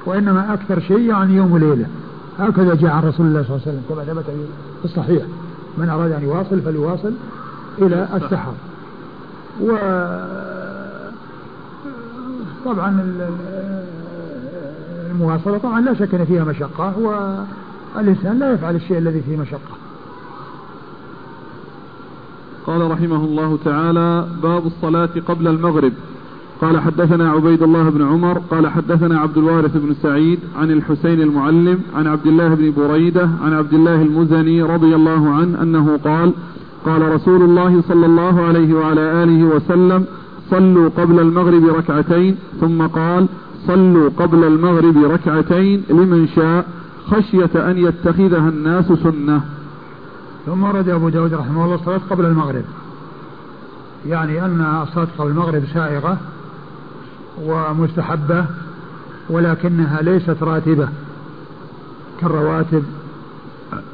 وإنما أكثر شيء يعني يوم وليلة. هكذا جاء عن رسول الله صلى الله عليه وسلم كما ثبت في الصحيح. من أراد أن يواصل فليواصل إلى السحر. و طبعا المواصلة طبعا لا شك أن فيها مشقة والإنسان لا يفعل الشيء الذي فيه مشقة. قال رحمه الله تعالى باب الصلاة قبل المغرب. قال حدثنا عبيد الله بن عمر قال حدثنا عبد الوارث بن سعيد عن الحسين المعلم عن عبد الله بن بريدة عن عبد الله المزني رضي الله عنه أنه قال قال رسول الله صلى الله عليه وعلى آله وسلم صلوا قبل المغرب ركعتين ثم قال صلوا قبل المغرب ركعتين لمن شاء خشية أن يتخذها الناس سنة. ثم ورد أبو داود رحمه الله الصلاة قبل المغرب. يعني أن الصلاة قبل المغرب سائغة ومستحبة ولكنها ليست راتبة كالرواتب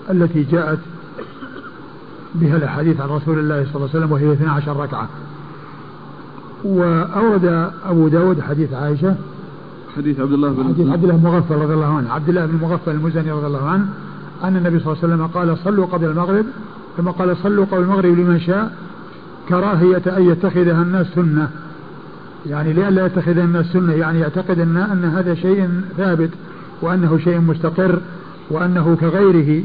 التي جاءت بها الأحاديث عن رسول الله صلى الله عليه وسلم وهي 12 ركعة. وأورد أبو داود حديث عائشة حديث عبد الله بن حديث عبد الله بن مغفل رضي الله عنه عبد الله بن مغفل المزني رضي الله عنه أن النبي صلى الله عليه وسلم قال صلوا قبل المغرب ثم قال صلوا قبل المغرب لمن شاء كراهية أن يتخذها الناس سنة. يعني لئلا يتخذ الناس سنة يعني يعتقد أن, أن هذا شيء ثابت وأنه شيء مستقر وأنه كغيره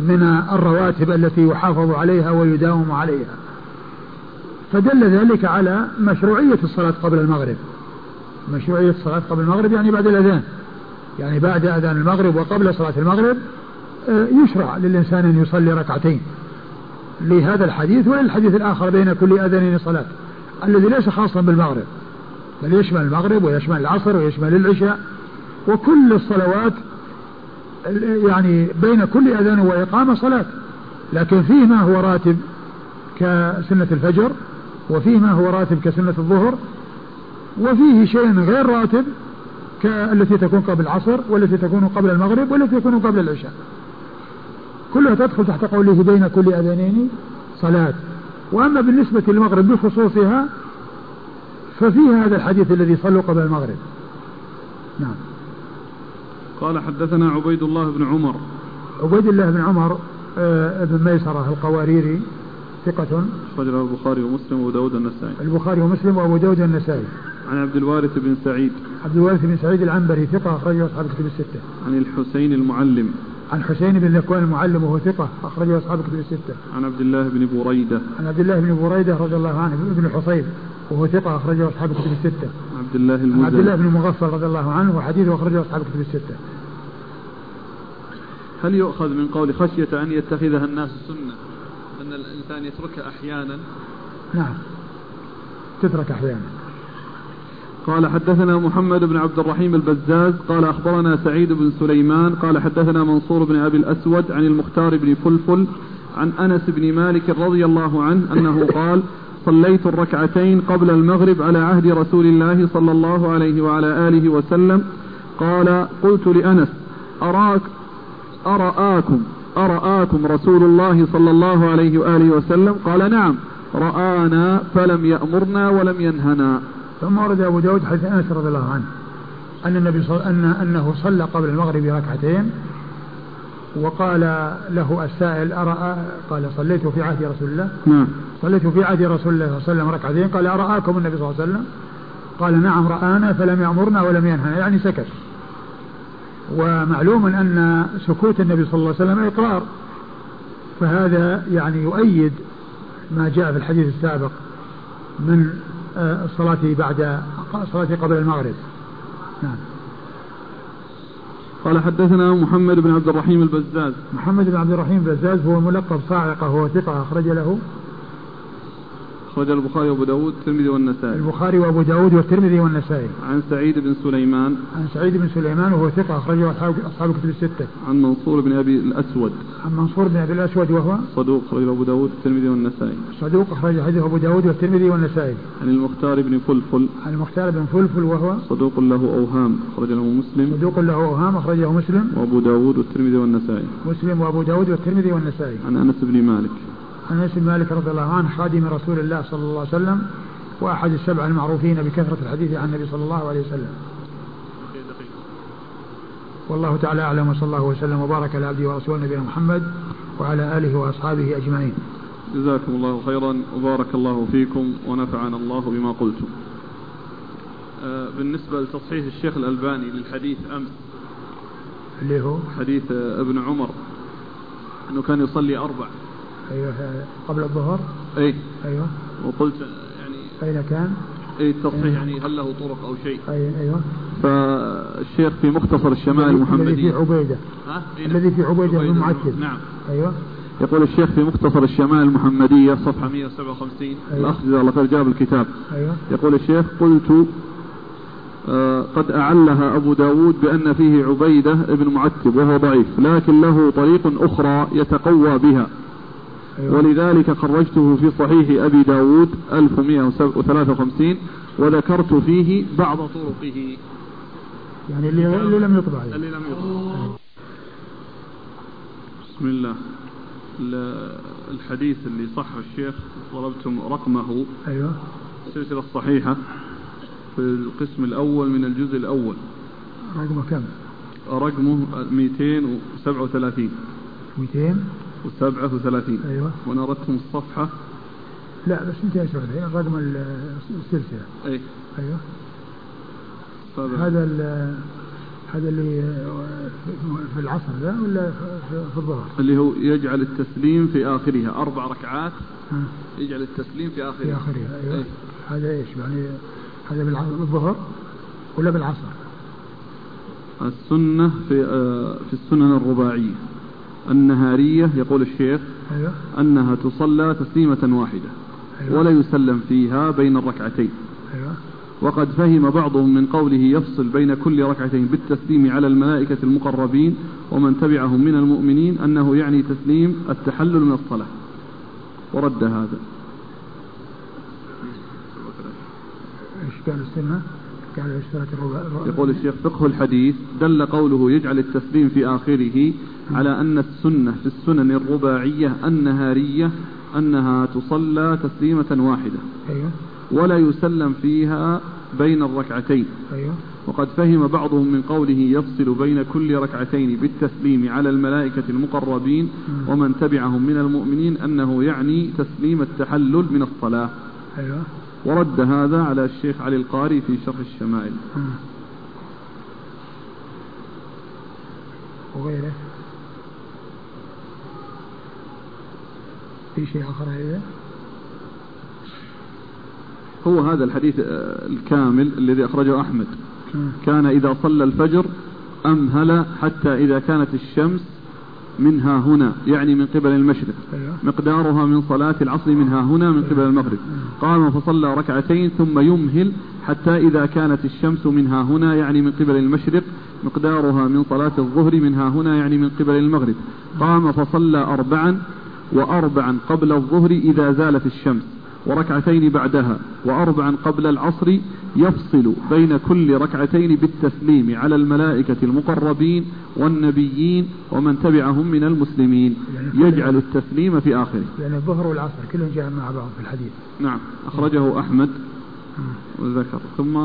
من الرواتب التي يحافظ عليها ويداوم عليها. فدل ذلك على مشروعية الصلاة قبل المغرب. مشروعية الصلاة قبل المغرب يعني بعد الأذان. يعني بعد أذان المغرب وقبل صلاة المغرب يشرع للإنسان أن يصلي ركعتين. لهذا الحديث وللحديث الآخر بين كل أذانين صلاة الذي ليس خاصا بالمغرب بل يشمل المغرب ويشمل العصر ويشمل العشاء وكل الصلوات يعني بين كل أذان وإقامة صلاة. لكن فيه ما هو راتب كسنة الفجر وفيه ما هو راتب كسنة الظهر وفيه شيء غير راتب كالتي تكون قبل العصر والتي تكون قبل المغرب والتي تكون قبل العشاء. كلها تدخل تحت قوله بين كل أذانين صلاة. وأما بالنسبة للمغرب بخصوصها ففي هذا الحديث الذي صلوا قبل المغرب. نعم. قال حدثنا عبيد الله بن عمر. عبيد الله بن عمر آه بن ميسرة القواريري ثقة. أخرجه البخاري ومسلم وأبو داود النسائي البخاري ومسلم وأبو داود النسائي عن عبد الوارث بن سعيد. عبد الوارث بن سعيد العنبري ثقة أخرجه أصحاب الكتب الستة. عن الحسين المعلم. عن حسين بن ذكوان المعلم وهو ثقة أخرجه أصحاب الكتب الستة. عن عبد الله بن بريدة. عن عبد الله بن بريدة رضي الله عنه ابن الحصيب وهو ثقة أخرجه أصحاب الكتب الستة. عبد الله المزني عبد الله بن مغفل رضي الله عنه وحديثه أخرجه أصحاب الكتب الستة. هل يؤخذ من قول خشية أن يتخذها الناس سنة؟ أن الإنسان يتركها أحيانا؟ نعم. تترك أحيانا. قال حدثنا محمد بن عبد الرحيم البزاز قال أخبرنا سعيد بن سليمان قال حدثنا منصور بن أبي الأسود عن المختار بن فلفل عن أنس بن مالك رضي الله عنه أنه *laughs* قال صليت الركعتين قبل المغرب على عهد رسول الله صلى الله عليه وعلى آله وسلم. قال قلت لأنس أراك أرآكم أرآكم رسول الله صلى الله عليه وآله وسلم؟ قال نعم رآنا فلم يأمرنا ولم ينهنا. ثم ورد أبو داود حديث أنس رضي الله عنه أن النبي صل... أن أنه صلى قبل المغرب ركعتين وقال له السائل أرى قال صليت في عهد رسول الله؟ نعم. صليت في عهد رسول الله صلى الله عليه وسلم ركعتين. قال أرآكم النبي صلى الله عليه وسلم؟ قال نعم رآنا فلم يأمرنا ولم ينهنا. يعني سكت. ومعلوم أن سكوت النبي صلى الله عليه وسلم إقرار. فهذا يعني يؤيد ما جاء في الحديث السابق من الصلاة بعد الصلاة قبل المغرب. نعم. قال حدثنا محمد بن عبد الرحيم البزاز. محمد بن عبد الرحيم البزاز هو ملقب صاعقة هو ثقة أخرج له. أخرج البخاري وأبو داود والترمذي والنسائي. البخاري وأبو داود والترمذي والنسائي. عن سعيد بن سليمان. عن سعيد بن سليمان وهو ثقة أخرجه أصحاب أصحاب الكتب الستة. عن منصور بن أبي الأسود. عن منصور بن أبي الأسود وهو؟ صدوق أخرجه أبو داود والترمذي والنسائي. صدوق أخرج حديث أبو داود والترمذي والنسائي. عن المختار بن فلفل. عن المختار بن فلفل وهو؟ صدوق له أوهام أخرج له مسلم. صدوق له أوهام أخرجه مسلم. وأبو داود والترمذي والنسائي. مسلم وأبو داود والترمذي والنسائي. عن أنس بن مالك. أنس بن مالك رضي الله عنه خادم رسول الله صلى الله عليه وسلم وأحد السبع المعروفين بكثرة الحديث عن النبي صلى الله عليه وسلم. والله تعالى أعلم وصلى الله وسلم وبارك على عبده ورسوله نبينا محمد وعلى آله وأصحابه أجمعين. جزاكم الله خيرا وبارك الله فيكم ونفعنا الله بما قلتم. آه، بالنسبة لتصحيح الشيخ الألباني للحديث امس اللي هو حديث ابن عمر إنه كان يصلي أربع أيوه قبل الظهر أي أيوه وقلت يعني أين كان؟ أي التصحيح أيوة. يعني هل له طرق أو شيء؟ أي أيوه فالشيخ في مختصر الشمائل المحمديه الذي في عبيدة ها؟ الذي في عبيدة بن معتب نعم أيوه يقول الشيخ في مختصر الشمائل المحمدية صفحة 157 أيوة. الأخ جزاه الله خير جاب الكتاب أيوة. يقول الشيخ قلت آه قد أعلها أبو داود بأن فيه عبيدة ابن معتب وهو ضعيف لكن له طريق أخرى يتقوى بها. ولذلك خرجته في صحيح أبي داود 1153 وذكرت فيه بعض طرقه. يعني اللي, اللي لم يطبع اللي لم يطبع. بسم الله. الحديث اللي صحه الشيخ طلبتم رقمه. أيوه. السلسلة الصحيحة في القسم الأول من الجزء الأول. رقمه كم؟ رقمه 237 200 وسبعة وثلاثين. أيوة. وأنا أردتم الصفحة. لا بس أنت يا رقم السلسلة. أي. أيوة. طبعا. هذا هذا اللي في العصر ذا ولا في الظهر؟ اللي هو يجعل التسليم في آخرها. أربع ركعات. يجعل التسليم في آخرها. في آخرها أيوة. أي. هذا إيش يعني؟ هذا بالظهر ولا بالعصر؟ السنة في آه في السنن الرباعية. النهارية يقول الشيخ أيوة. أنها تصلى تسليمة واحدة أيوة. ولا يسلم فيها بين الركعتين أيوة. وقد فهم بعضهم من قوله يفصل بين كل ركعتين بالتسليم على الملائكة المقربين ومن تبعهم من المؤمنين أنه يعني تسليم التحلل من الصلاة ورد هذا قال السنة قال يقول الشيخ فقه الحديث دل قوله يجعل التسليم في آخره على أن السنة في السنن الرباعية النهارية أنها تصلى تسليمة واحدة. أيوه. ولا يسلم فيها بين الركعتين. أيوه. وقد فهم بعضهم من قوله يفصل بين كل ركعتين بالتسليم على الملائكة المقربين ومن تبعهم من المؤمنين أنه يعني تسليم التحلل من الصلاة. أيوه. ورد هذا على الشيخ علي القاري في شرح الشمائل. وغيره. في شيء آخر هذا؟ هو هذا الحديث آه، الكامل الذي أخرجه أحمد. كان إذا صلى الفجر أمهل حتى إذا كانت الشمس منها هنا يعني من قبل المشرق. أيوه. مقدارها من صلاة العصر منها هنا من قبل المغرب. قام فصلى ركعتين ثم يمهل حتى إذا كانت الشمس منها هنا يعني من قبل المشرق. مقدارها من صلاة الظهر منها هنا يعني من قبل المغرب. قام فصلى أربعا وأربعا قبل الظهر إذا زالت الشمس وركعتين بعدها وأربعا قبل العصر يفصل بين كل ركعتين بالتسليم على الملائكة المقربين والنبيين ومن تبعهم من المسلمين. يعني يجعل التسليم في آخره. يعني الظهر والعصر كلهم جاء مع بعض في الحديث. نعم. أخرجه أحمد. وذكر. ثم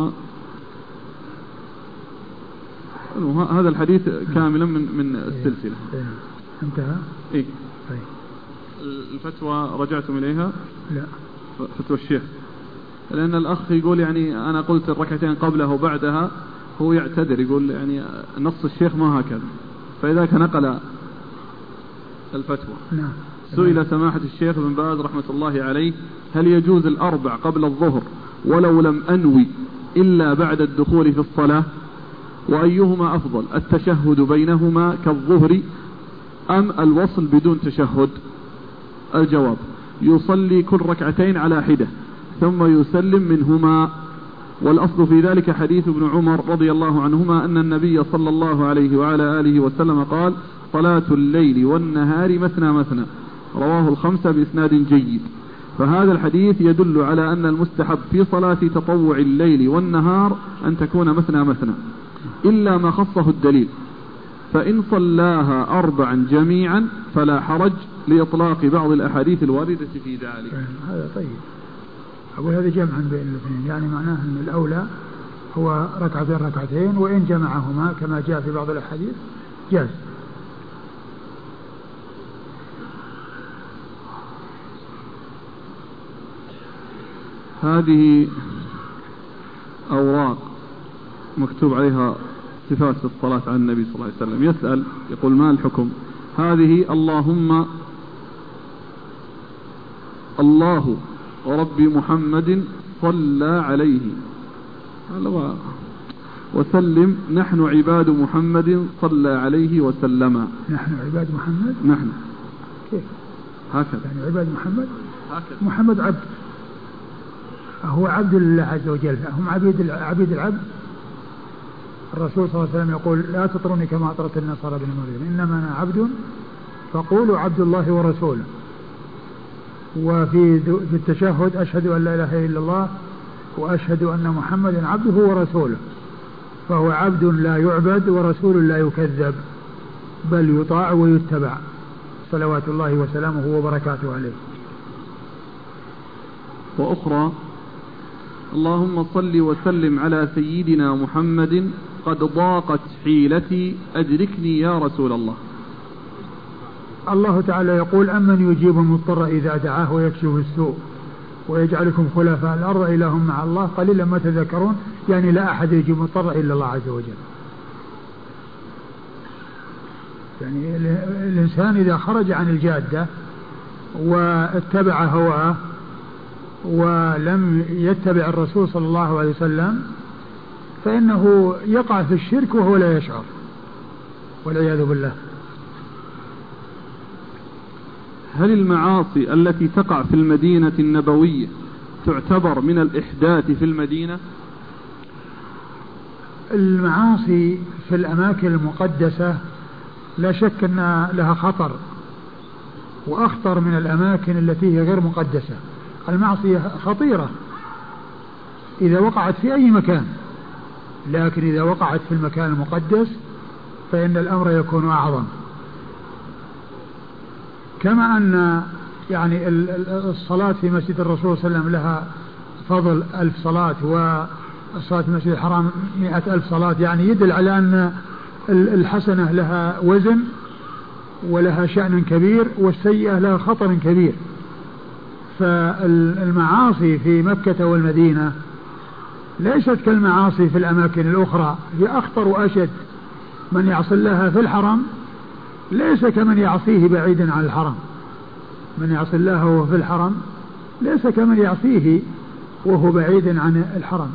هذا الحديث كاملا من من السلسلة. إيه. انتهى؟ إيه. طيب. الفتوى رجعتم إليها؟ لا. فتوى الشيخ. لأن الأخ يقول يعني أنا قلت الركعتين قبله وبعدها هو يعتذر يقول يعني نص الشيخ ما هكذا. فإذا نقل الفتوى. نعم. سئل سماحة الشيخ بن باز رحمة الله عليه هل يجوز الأربع قبل الظهر ولو لم أنوي إلا بعد الدخول في الصلاة؟ وأيهما أفضل التشهد بينهما كالظهر أم الوصل بدون تشهد؟ الجواب يصلي كل ركعتين على حدة. ثم يسلم منهما. والأصل في ذلك حديث ابن عمر رضي الله عنهما أن النبي صلى الله عليه وعلى آله وسلم قال صلاة الليل والنهار مثنى مثنى رواه الخمسة بإسناد جيد. فهذا الحديث يدل على أن المستحب في صلاة تطوع الليل والنهار أن تكون مثنى مثنى إلا ما خصه الدليل. فإن صلاها أربعا جميعا فلا حرج لإطلاق بعض الأحاديث الواردة في ذلك. هذا طيب. أقول هذا جمع بين الاثنين يعني معناه أن الأولى هو ركعتين ركعتين وإن جمعهما كما جاء في بعض الأحاديث جاز. هذه أوراق مكتوب عليها صفات الصلاة على النبي صلى الله عليه وسلم. يسأل يقول ما الحكم؟ هذه اللهم الله ورب محمد صلى عليه. وسلم نحن عباد محمد صلى عليه وسلم. نحن عباد محمد؟ نحن. كيف؟ هكذا. يعني عباد محمد؟ هكذا. محمد عبد. هو عبد لله عز وجل. هم عبيد عبيد العبد. الرسول صلى الله عليه وسلم يقول لا تطروني كما أطرت النصارى بن مريم إنما أنا عبد فقولوا عبد الله ورسوله. وفي في التشهد أشهد أن لا إله إلا الله وأشهد أن محمدا عبده ورسوله. فهو عبد لا يعبد ورسول لا يكذب بل يطاع ويتبع. صلوات الله وسلامه وبركاته عليه. وأخرى اللهم صل وسلم على سيدنا محمد قد ضاقت حيلتي أدركني يا رسول الله. الله تعالى يقول أمن يجيب المضطر إذا دعاه ويكشف السوء ويجعلكم خلفاء الأرض إله مع الله قليلا ما تذكرون يعني لا أحد يجيب المضطر إلا الله عز وجل. يعني الإنسان إذا خرج عن الجادة واتبع هواه ولم يتبع الرسول صلى الله عليه وسلم فإنه يقع في الشرك وهو لا يشعر والعياذ بالله. هل المعاصي التي تقع في المدينة النبوية تعتبر من الإحداث في المدينة؟ المعاصي في الأماكن المقدسة لا شك أن لها خطر وأخطر من الأماكن التي هي غير مقدسة. المعصية خطيرة إذا وقعت في أي مكان لكن إذا وقعت في المكان المقدس فإن الأمر يكون أعظم. كما أن يعني الصلاة في مسجد الرسول صلى الله عليه وسلم لها فضل ألف صلاة والصلاة في المسجد الحرام مئة ألف صلاة. يعني يدل على أن الحسنة لها وزن ولها شأن كبير والسيئة لها خطر كبير. فالمعاصي في مكة والمدينة ليست كالمعاصي في الأماكن الأخرى. هي أخطر وأشد من يعصي الله في الحرم ليس كمن يعصيه بعيدا عن الحرم. من يعصي الله وهو في الحرم ليس كمن يعصيه وهو بعيد عن الحرم.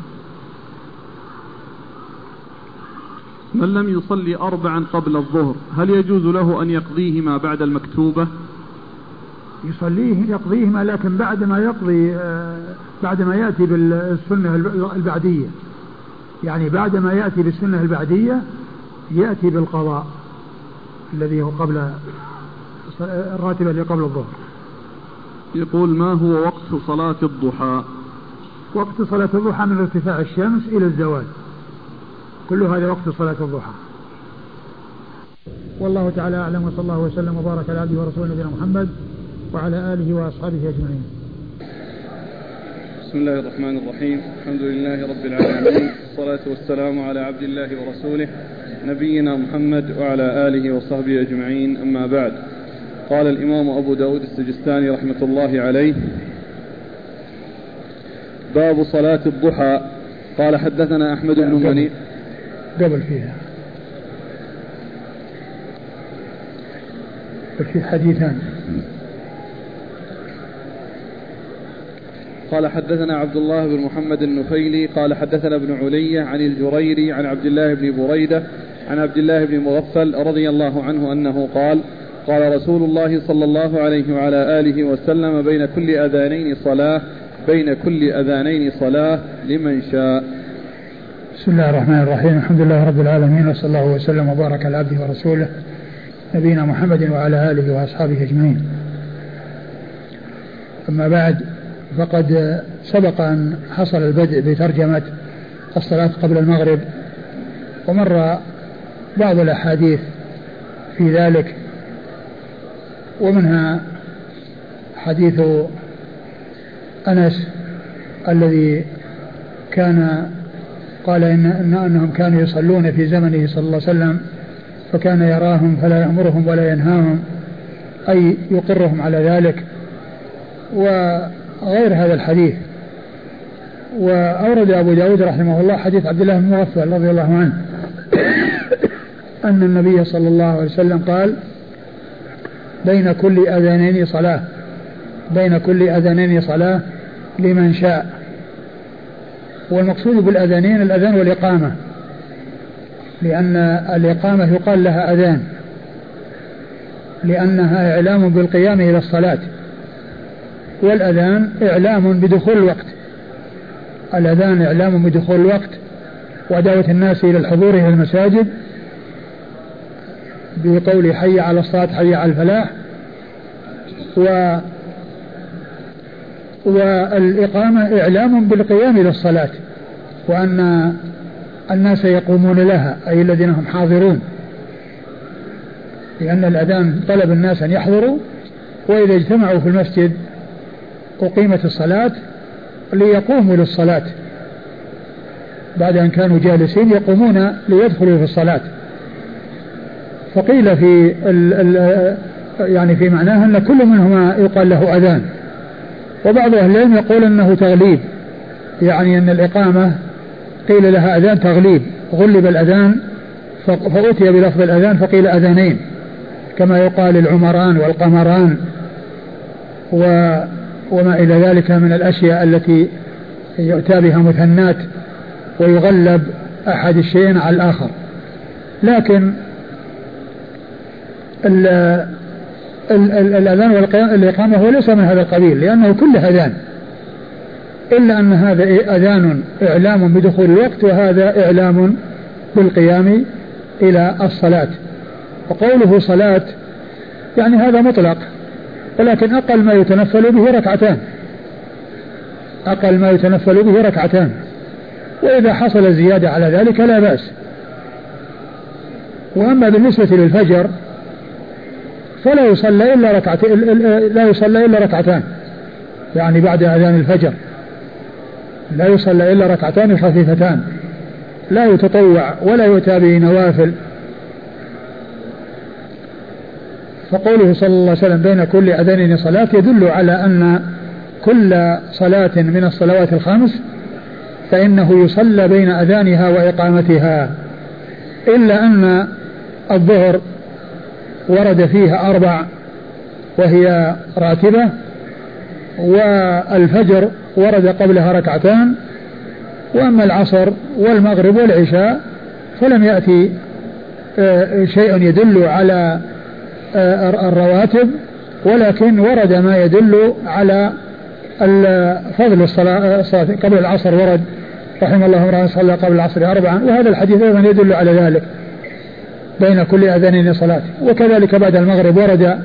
من لم يصلي أربعا قبل الظهر هل يجوز له أن يقضيهما بعد المكتوبة؟ يصليه يقضيهما لكن بعد ما يقضي آه، بعد ما يأتي بالسنة البعدية. يعني بعد ما يأتي بالسنة البعدية يأتي بالقضاء. الذي هو قبل الراتبة اللي قبل الظهر. يقول ما هو وقت صلاة الضحى؟ وقت صلاة الضحى من ارتفاع الشمس إلى الزوال. كل هذا وقت صلاة الضحى. والله تعالى أعلم وصلى الله وسلم وبارك على عبده ورسوله نبينا محمد وعلى آله وأصحابه أجمعين. بسم الله الرحمن الرحيم. الحمد لله رب العالمين والصلاة والسلام على عبد الله ورسوله نبينا محمد وعلى آله وصحبه أجمعين. أما بعد قال الإمام أبو داود السجستاني رحمة الله عليه باب صلاة الضحى. قال حدثنا أحمد بن منيع قبل فيها. في حديثان. قال حدثنا عبد الله بن محمد النفيلي قال حدثنا ابن علية عن الجريري عن عبد الله بن بريدة عن عبد الله بن مغفل رضي الله عنه أنه قال قال رسول الله صلى الله عليه وعلى آله وسلم بين كل أذانين صلاة بين كل أذانين صلاة لمن شاء. بسم الله الرحمن الرحيم. الحمد لله رب العالمين وصلى الله وسلم وبارك على عبده ورسوله نبينا محمد وعلى آله وأصحابه أجمعين. أما بعد فقد سبق أن حصل البدء بترجمة الصلاة قبل المغرب ومر بعض الأحاديث في ذلك ومنها حديث أنس الذي كان قال إن, إن أنهم كانوا يصلون في زمنه صلى الله عليه وسلم فكان يراهم فلا يأمرهم ولا ينهاهم أي يقرهم على ذلك وغير هذا الحديث. وأورد أبو داود رحمه الله حديث عبد الله بن مغفل رضي الله عنه. أن النبي صلى الله عليه وسلم قال بين كل أذانين صلاة بين كل أذانين صلاة لمن شاء. والمقصود بالأذانين الأذان والإقامة لأن الإقامة يقال لها أذان لأنها إعلام بالقيام إلى الصلاة والأذان إعلام بدخول الوقت. الأذان إعلام بدخول الوقت ودعوة الناس إلى الحضور إلى المساجد بقول حي على الصلاة حي على الفلاح. و والإقامة إعلام بالقيام إلى الصلاة وأن الناس يقومون لها أي الذين هم حاضرون. لأن الأذان طلب الناس أن يحضروا وإذا اجتمعوا في المسجد أقيمت الصلاة ليقوموا للصلاة. بعد أن كانوا جالسين يقومون ليدخلوا في الصلاة. فقيل في ال ال يعني في معناه أن كل منهما يقال له أذان. وبعض أهل العلم يقول أنه تغليب يعني أن الإقامة قيل لها أذان تغليب. غلب الأذان فأتي بلفظ الأذان فقيل أذانين. كما يقال العمران والقمران و وما إلى ذلك من الأشياء التي يؤتى بها مثنات ويغلب أحد الشيئين على الآخر. لكن الأذان والإقامة هو ليس من هذا القبيل لأنه كله أذان. إلا أن هذا أذان إعلام بدخول الوقت وهذا إعلام بالقيام إلى الصلاة. وقوله صلاة يعني هذا مطلق ولكن أقل ما يتنفل به ركعتان. أقل ما يتنفل به ركعتان. وإذا حصل زيادة على ذلك لا بأس. وأما بالنسبة للفجر فلا يصلى إلا ركعتين لا يصلى إلا ركعتان. يعني بعد أذان الفجر. لا يصلى إلا ركعتان خفيفتان. لا يتطوع ولا يؤتى بنوافل فقوله صلى الله عليه وسلم بين كل أذانين صلاة يدل على أن كل صلاة من الصلوات الخمس فإنه يصلى بين أذانها وإقامتها. إلا أن الظهر ورد فيها أربع وهي راتبة والفجر ورد قبلها ركعتان وأما العصر والمغرب والعشاء فلم يأتي آه، شيء يدل على آه، الرواتب ولكن ورد ما يدل على فضل الصلاة قبل العصر ورد رحم الله امرأ صلى قبل العصر أربعا وهذا الحديث أيضا يدل على ذلك. بين كل أذانين صلاة. وكذلك بعد المغرب ورد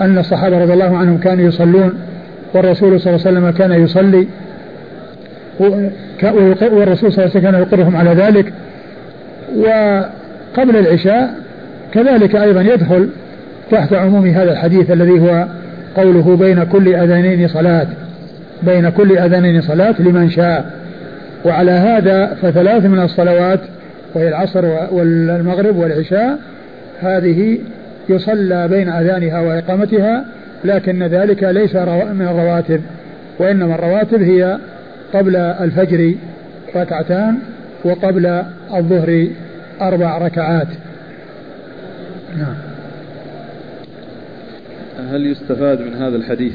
أن الصحابة رضي الله عنهم كانوا يصلون والرسول صلى الله عليه وسلم كان يصلي. والرسول صلى الله عليه وسلم كان يقرهم على ذلك. وقبل العشاء كذلك أيضا يدخل تحت عموم هذا الحديث الذي هو قوله بين كل أذانين صلاة. بين كل أذانين صلاة لمن شاء. وعلى هذا فثلاث من الصلوات وهي العصر والمغرب والعشاء هذه يصلى بين أذانها وإقامتها لكن ذلك ليس من الرواتب وإنما الرواتب هي قبل الفجر ركعتان وقبل الظهر أربع ركعات. نعم. هل يستفاد من هذا الحديث؟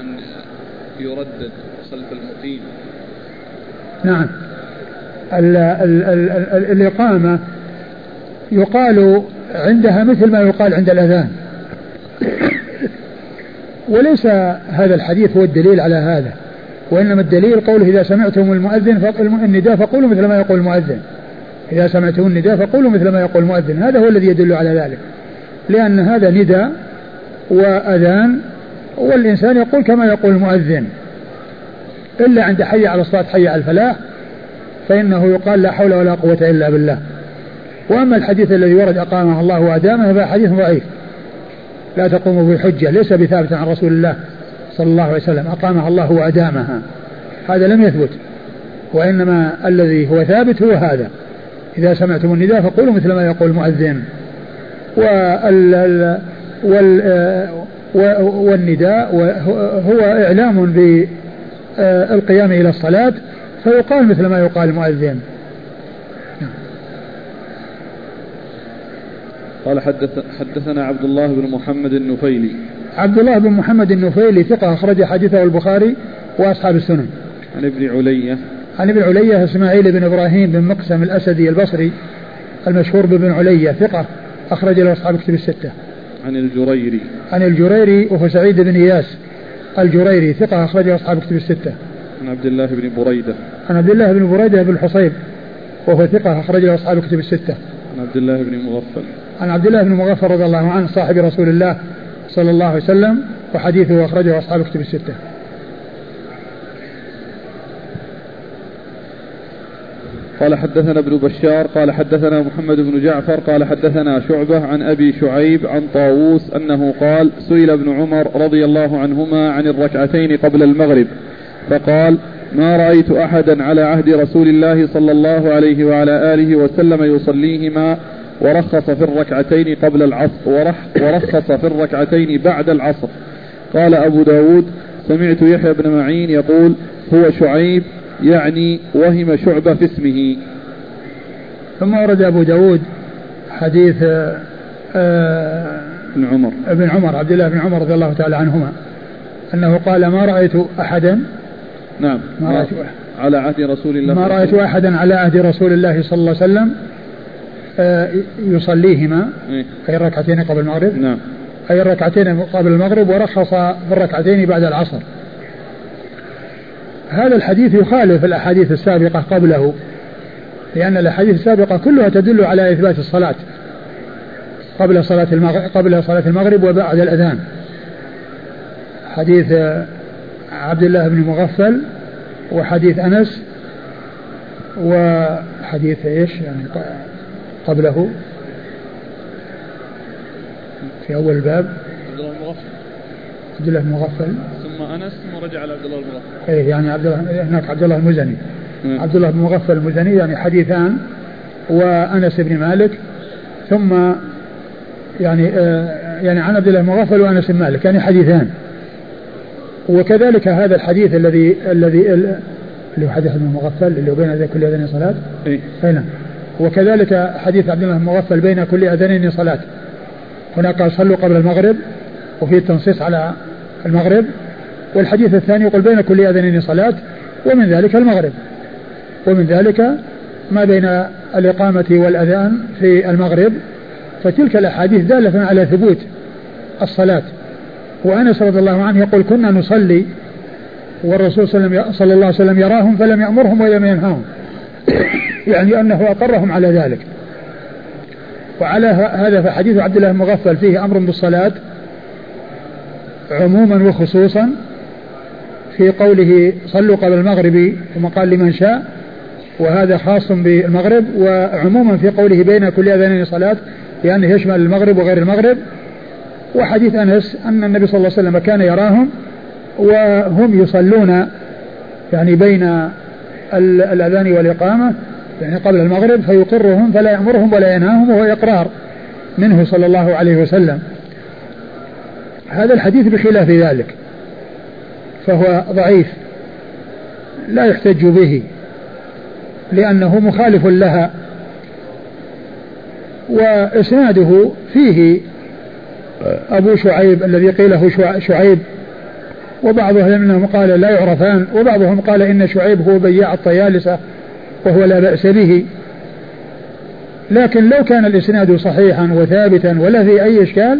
أن يردد خلف المقيم نعم. ال ال ال ال الإقامة يقال عندها مثل ما يقال عند الأذان. وليس هذا الحديث هو الدليل على هذا وإنما الدليل قوله إذا سمعتم المؤذن النداء فقولوا مثل ما يقول المؤذن. إذا سمعتم النداء فقولوا مثل ما يقول المؤذن. هذا هو الذي يدل على ذلك. لأن هذا نداء وأذان والإنسان يقول كما يقول المؤذن إلا عند حي على الصلاة حي على الفلاح فإنه يقال لا حول ولا قوة إلا بالله. وأما الحديث الذي ورد أقامه الله وأدامه فهو حديث ضعيف. لا تقوم به حجة ليس بثابت عن رسول الله صلى الله عليه وسلم. أقامها الله وأدامها. هذا لم يثبت. وإنما الذي هو ثابت هو هذا. إذا سمعتم النداء فقولوا مثل ما يقول المؤذن. وال والنداء هو إعلام بالقيام إلى الصلاة فيقال مثل ما يقال المؤذن قال حدث حدثنا عبد الله بن محمد النفيلي. عبد الله بن محمد النفيلي ثقة أخرج حديثه البخاري وأصحاب السنن. عن ابن علية. عن ابن علية إسماعيل بن إبراهيم بن مقسم الأسدي البصري المشهور بابن علية ثقة أخرج له أصحاب كتب الستة. عن الجريري. عن الجريري وهو سعيد بن إياس الجريري ثقة أخرج له أصحاب كتب الستة. عن عبد الله بن بريدة. عن عبد الله بن بريدة بن الحصيب وهو ثقة أخرج له أصحاب كتب الستة. عن عبد الله بن مغفل. عن عبد الله بن مغفل رضي الله عنه صاحب رسول الله صلى الله عليه وسلم وحديثه أخرجه أصحاب كتب الستة. قال حدثنا ابن بشار قال حدثنا محمد بن جعفر قال حدثنا شعبة عن أبي شعيب عن طاووس أنه قال سئل ابن عمر رضي الله عنهما عن الركعتين قبل المغرب. فقال ما رأيت أحدا على عهد رسول الله صلى الله عليه وعلى آله وسلم يصليهما ورخص في الركعتين قبل العصر ورخص في الركعتين بعد العصر. قال أبو داود سمعت يحيى بن معين يقول هو شعيب يعني وهم شعبة في اسمه. ثم ورد أبو داود حديث آه ابن عمر. ابن عمر عبد الله بن عمر رضي الله تعالى عنهما أنه قال ما رأيت أحدا نعم. ما رأيت على عهد رسول الله ما رأيت أحدا على عهد رسول الله صلى الله عليه وسلم آه يصليهما إيه؟ أي الركعتين قبل المغرب. نعم. أي الركعتين قبل المغرب ورخص في الركعتين بعد العصر. هذا الحديث يخالف الأحاديث السابقة قبله لأن الأحاديث السابقة كلها تدل على إثبات الصلاة قبل صلاة المغرب قبل صلاة المغرب وبعد الأذان. حديث عبد الله بن مغفل وحديث أنس وحديث إيش يعني قبله في أول الباب عبد الله المغفل عبد الله المغفل ثم أنس ثم رجع على عبد الله المغفل إيه يعني عبد الله هناك عبد الله المزني. عبد الله بن مغفل المزني يعني حديثان وأنس بن مالك ثم يعني آه يعني عن عبد الله المغفل وأنس بن مالك يعني حديثان. وكذلك هذا الحديث الذي الذي اللي هو حديث ابن المغفل اللي هو بين كل اذان صلاة. إي. نعم. وكذلك حديث عبد الله المغفل بين كل أذانين صلاة. هناك قال صلوا قبل المغرب وفي التنصيص على المغرب. والحديث الثاني يقول بين كل أذانين صلاة ومن ذلك المغرب. ومن ذلك ما بين الإقامة والأذان في المغرب. فتلك الأحاديث دالة على ثبوت الصلاة. وأنس رضي الله عنه يقول كنا نصلي والرسول صلى الله عليه وسلم يراهم فلم يأمرهم ولم ينهاهم. *coughs* يعني أنه أقرهم على ذلك. وعلى هذا فحديث عبد الله المغفل فيه أمر بالصلاة عموما وخصوصا في قوله صلوا قبل المغرب ثم قال لمن شاء وهذا خاص بالمغرب وعموما في قوله بين كل أذانين صلاة لأنه يشمل المغرب وغير المغرب وحديث أنس أن النبي صلى الله عليه وسلم كان يراهم وهم يصلون يعني بين الأذان والإقامة يعني قبل المغرب فيقرهم فلا يأمرهم ولا ينهاهم وهو إقرار منه صلى الله عليه وسلم. هذا الحديث بخلاف ذلك فهو ضعيف لا يحتج به لأنه مخالف لها وإسناده فيه أبو شعيب الذي قيله شعيب وبعض أهل منهم قال لا يعرفان وبعضهم قال إن شعيب هو بياع الطيالسة وهو لا بأس به. لكن لو كان الإسناد صحيحا وثابتا ولا في أي إشكال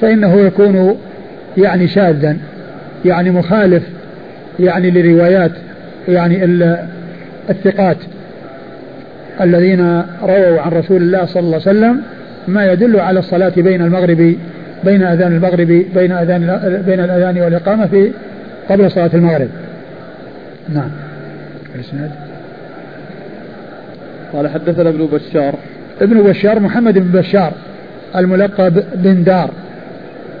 فإنه يكون يعني شاذا يعني مخالف يعني لروايات يعني الثقات الذين رووا عن رسول الله صلى الله عليه وسلم. ما يدل على الصلاة بين المغرب بين أذان المغرب بين أذان بين الأذان والإقامة في قبل صلاة المغرب. نعم. الإسناد. قال حدثنا ابن بشار ابن بشار محمد بن بشار الملقب بن دار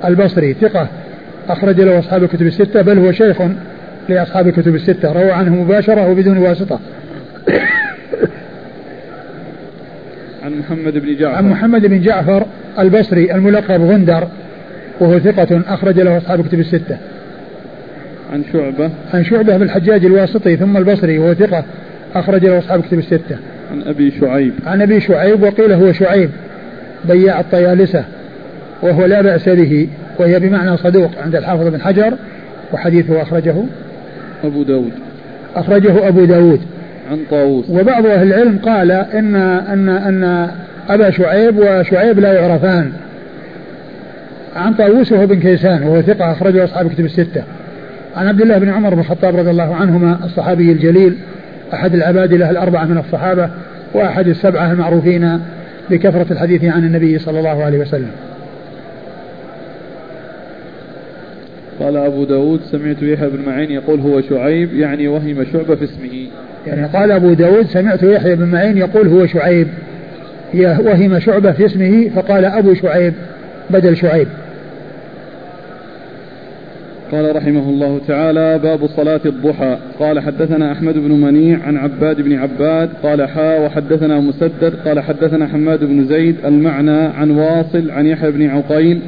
البصري ثقة أخرج له أصحاب الكتب الستة بل هو شيخ لأصحاب الكتب الستة روى عنه مباشرة وبدون واسطة عن محمد بن جعفر. عن محمد بن جعفر البصري الملقب غندر وهو ثقة أخرج له أصحاب الكتب الستة. عن شعبة. عن شعبة بن الحجاج الواسطي ثم البصري وهو ثقة أخرج له أصحاب الكتب الستة. عن أبي شعيب. عن أبي شعيب وقيل هو شعيب بياع الطيالسة وهو لا بأس به وهي بمعنى صدوق عند الحافظ بن حجر وحديثه أخرجه أبو داود. أخرجه أبو داود. عن طاووس. وبعض أهل العلم قال إن أن أن أبا شعيب وشعيب لا يعرفان. عن طاووس وهو بن كيسان وهو ثقة أخرجه أصحاب كتب الستة. عن عبد الله بن عمر بن الخطاب رضي الله عنهما الصحابي الجليل أحد العباد له الأربعة من الصحابة وأحد السبعة المعروفين بكثرة الحديث عن النبي صلى الله عليه وسلم. قال أبو داود سمعت يحيى بن معين يقول هو شعيب يعني وهم شعبة في اسمه. يعني قال أبو داود سمعت يحيى بن معين يقول هو شعيب. وهم شعبة في اسمه فقال أبو شعيب بدل شعيب. قال رحمه الله تعالى باب صلاة الضحى. قال حدثنا أحمد بن منيع عن عباد بن عباد قال حا وحدثنا مسدد قال حدثنا حماد بن زيد المعنى عن واصل عن يحيى بن عقيل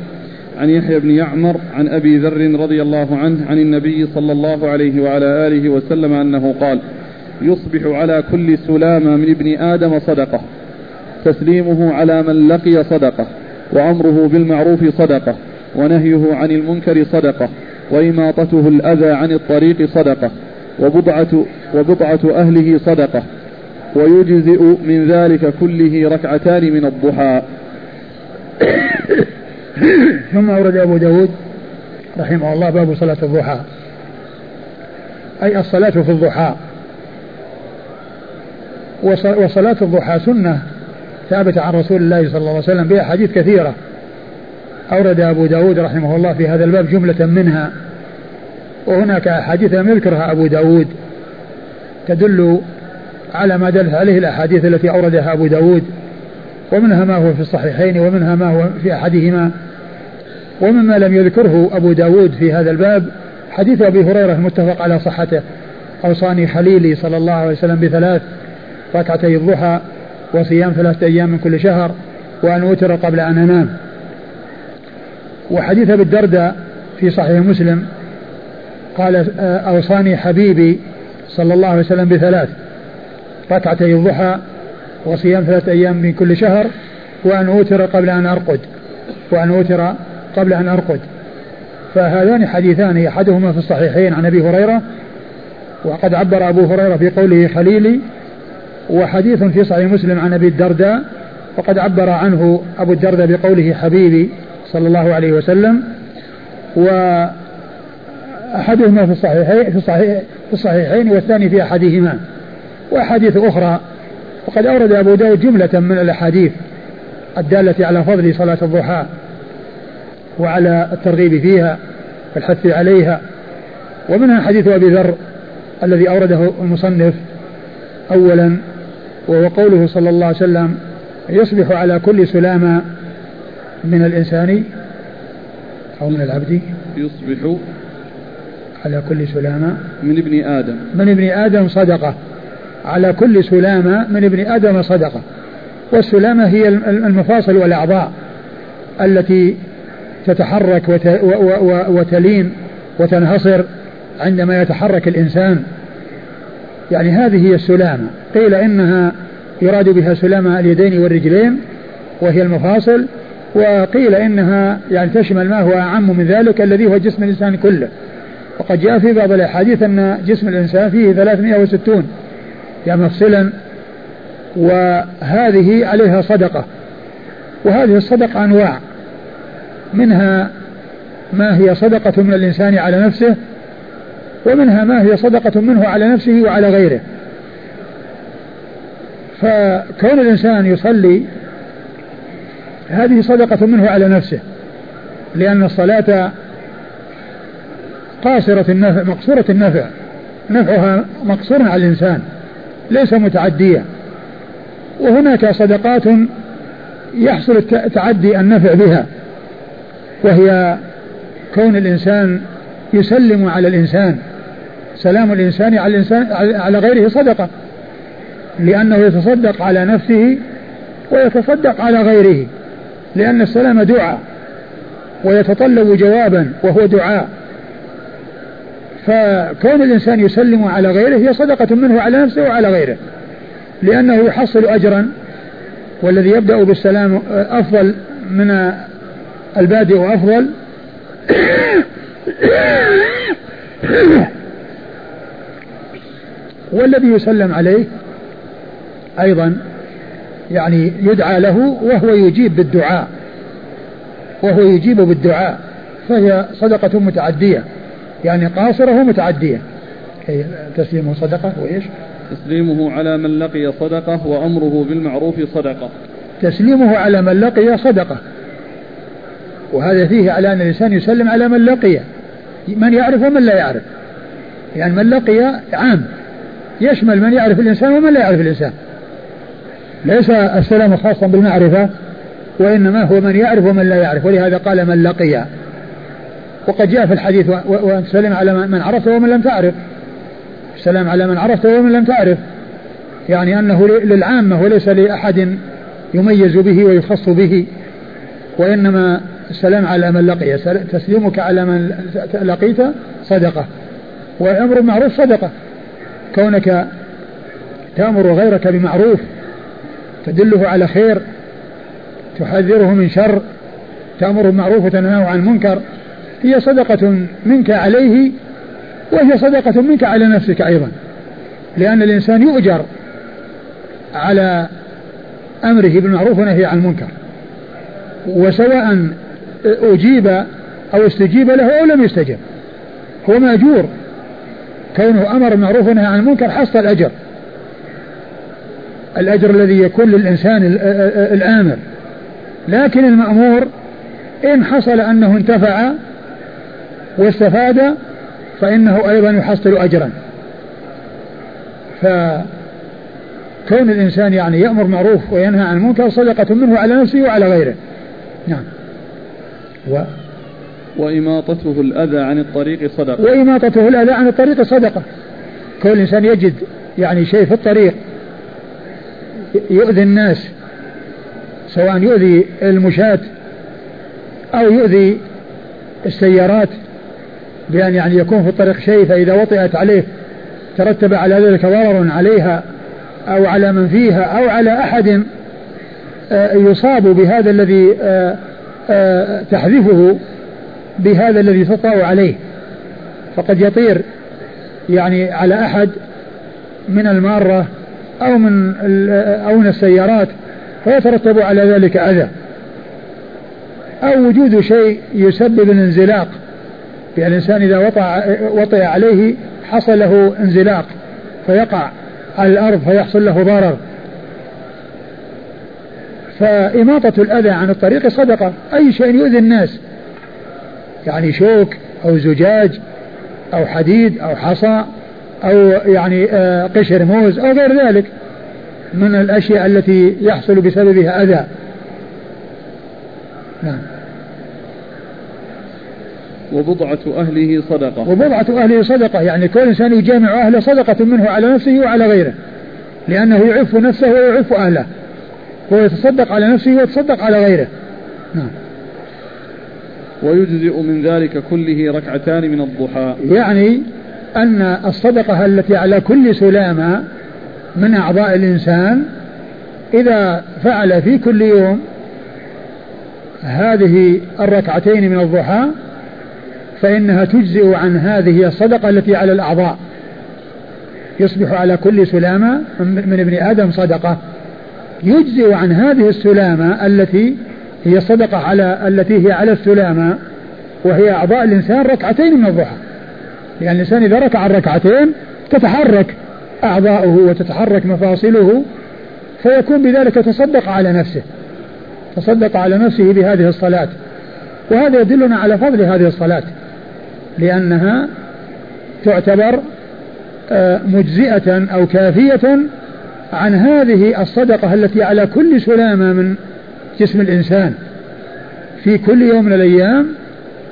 عن يحيى بن يعمر عن أبي ذر رضي الله عنه عن النبي صلى الله عليه وعلى آله وسلم أنه قال يصبح على كل سلامة من ابن آدم صدقة تسليمه على من لقي صدقة وأمره بالمعروف صدقة ونهيه عن المنكر صدقة وإماطته الأذى عن الطريق صدقة وبضعة, وبضعة أهله صدقة ويجزئ من ذلك كله ركعتان من الضحى. ثم أورد أبو داود رحمه الله باب صلاة الضحى. أي الصلاة في الضحى. وصلاة الضحى سنة ثابتة عن رسول الله صلى الله عليه وسلم بأحاديث كثيرة. أورد أبو داود رحمه الله في هذا الباب جملة منها. وهناك أحاديث لم يذكرها أبو داود. تدل على ما دلت عليه الأحاديث التي أوردها أبو داود. ومنها ما هو في الصحيحين ومنها ما هو في أحدهما. ومما لم يذكره أبو داود في هذا الباب حديث أبي هريرة المتفق على صحته أوصاني خليلي صلى الله عليه وسلم بثلاث ركعتي الضحى وصيام ثلاثة أيام من كل شهر وأن أوتر قبل أن أنام. وحديث أبي الدرداء في صحيح مسلم قال أوصاني حبيبي صلى الله عليه وسلم بثلاث ركعتي الضحى وصيام ثلاثة أيام من كل شهر وأن أوتر قبل أن أرقد وأن أوتر قبل أن أرقد. فهذان حديثان أحدهما في الصحيحين عن أبي هريرة وقد عبر أبو هريرة في قوله خليلي وحديث في صحيح مسلم عن أبي الدرداء وقد عبر عنه أبو الدرداء بقوله حبيبي صلى الله عليه وسلم. وأحدهما في الصحيحين في الصحيح في الصحيحين والثاني في أحدهما. وأحاديث أخرى. وقد أورد أبو داود جملة من الأحاديث الدالة على فضل صلاة الضحى. وعلى الترغيب فيها والحث عليها. ومنها حديث أبي ذر الذي أورده المصنف أولا وهو قوله صلى الله عليه وسلم يصبح على كل سلامة من الإنسان أو من العبد يصبح على كل سلامة من ابن آدم. من ابن آدم صدقة. على كل سلامة من ابن آدم صدقة. والسلامة هي المفاصل والأعضاء التي تتحرك وتلين وتنهصر عندما يتحرك الإنسان. يعني هذه هي السلامة. قيل إنها يراد بها سلامة اليدين والرجلين وهي المفاصل وقيل إنها يعني تشمل ما هو أعم من ذلك الذي هو جسم الإنسان كله. وقد جاء في بعض الأحاديث أن جسم الإنسان فيه 360 يعني مفصلا. وهذه عليها صدقة. وهذه الصدقة أنواع. منها ما هي صدقة من الإنسان على نفسه ومنها ما هي صدقة منه على نفسه وعلى غيره. فكون الإنسان يصلي هذه صدقة منه على نفسه لأن الصلاة قاصرة النفع مقصورة النفع نفعها مقصور على الإنسان ليس متعديا وهناك صدقات يحصل تعدي النفع بها. وهي كون الإنسان يسلم على الإنسان سلام الإنسان على الإنسان على غيره صدقة لأنه يتصدق على نفسه ويتصدق على غيره لأن السلام دعاء ويتطلب جوابا وهو دعاء. فكون الإنسان يسلم على غيره هي صدقة منه على نفسه وعلى غيره لأنه يحصل أجرا والذي يبدأ بالسلام أفضل من البادئ أفضل والذي يسلم عليه أيضا يعني يدعى له وهو يجيب بالدعاء وهو يجيب بالدعاء فهي صدقة متعدية يعني قاصرة ومتعدية تسليمه صدقة وإيش؟ تسليمه على من لقي صدقة وأمره بالمعروف صدقة. تسليمه على من لقي صدقة. وهذا فيه على أن الإنسان يسلم على من لقي. من يعرف ومن لا يعرف. يعني من لقي عام. يشمل من يعرف الإنسان ومن لا يعرف الإنسان. ليس السلام خاصا بالمعرفة وإنما هو من يعرف ومن لا يعرف. ولهذا قال من لقي. وقد جاء في الحديث وأن تسلم على من عرفت ومن لم تعرف. السلام على من عرفت ومن لم تعرف. يعني أنه للعامة وليس لأحد يميز به ويخص به. وإنما السلام على من لقي تسليمك على من لقيت صدقة. والأمر المعروف صدقة. كونك تأمر غيرك بمعروف تدله على خير تحذره من شر تأمر بالمعروف وتنهاه عن المنكر هي صدقة منك عليه وهي صدقة منك على نفسك أيضا. لأن الإنسان يؤجر على أمره بالمعروف ونهي عن المنكر. وسواء أجيب أو استجيب له أو لم يستجب. هو مأجور. كونه أمر بالمعروف ونهى عن المنكر حصل الأجر. الأجر الذي يكون للإنسان الآمر. لكن المأمور إن حصل أنه انتفع واستفاد فإنه أيضا يحصل أجرا. كون الإنسان يعني يأمر معروف وينهى عن المنكر صدقة منه على نفسه وعلى غيره. نعم. و وإماطته الأذى عن الطريق صدقة. وإماطته الأذى عن الطريق صدقة. كل إنسان يجد يعني شيء في الطريق يؤذي الناس سواء يؤذي المشاة أو يؤذي السيارات بأن يعني يكون في الطريق شيء فإذا وطئت عليه ترتب على ذلك ضرر عليها أو على من فيها أو على أحد آه، يصاب بهذا الذي آه، تحذفه بهذا الذي تطأ عليه. فقد يطير يعني على أحد من المارة أو من أو من السيارات فيترتب على ذلك أذى. أو وجود شيء يسبب الانزلاق يعني الإنسان إذا وطأ وطئ عليه حصل له انزلاق فيقع على الأرض فيحصل له ضرر. فإماطة الأذى عن الطريق صدقة. أي شيء يؤذي الناس. يعني شوك أو زجاج أو حديد أو حصى أو يعني آه، قشر موز أو غير ذلك من الأشياء التي يحصل بسببها أذى. نعم. وبضعة أهله صدقة. وبضعة أهله صدقة. يعني كل إنسان يجامع أهله صدقة منه على نفسه وعلى غيره لأنه يعف نفسه ويعف أهله. هو يتصدق على نفسه ويتصدق على غيره. نعم. ويجزئ من ذلك كله ركعتان من الضحى. يعني أن الصدقة التي على كل سلامة من أعضاء الإنسان إذا فعل في كل يوم هذه الركعتين من الضحى فإنها تجزئ عن هذه الصدقة التي على الأعضاء. يصبح على كل سلامة من ابن آدم صدقة. يجزئ عن هذه السلامة التي هي الصدقة على التي هي على السلامة وهي أعضاء الإنسان ركعتين من الضحى. لأن الإنسان إذا ركع الركعتين تتحرك أعضاؤه وتتحرك مفاصله فيكون بذلك تصدق على نفسه تصدق على نفسه بهذه الصلاة. وهذا يدلنا على فضل هذه الصلاة لأنها تعتبر آه، مجزئة أو كافية عن هذه الصدقة التي على كل سلامة من جسم الإنسان. في كل يوم من الأيام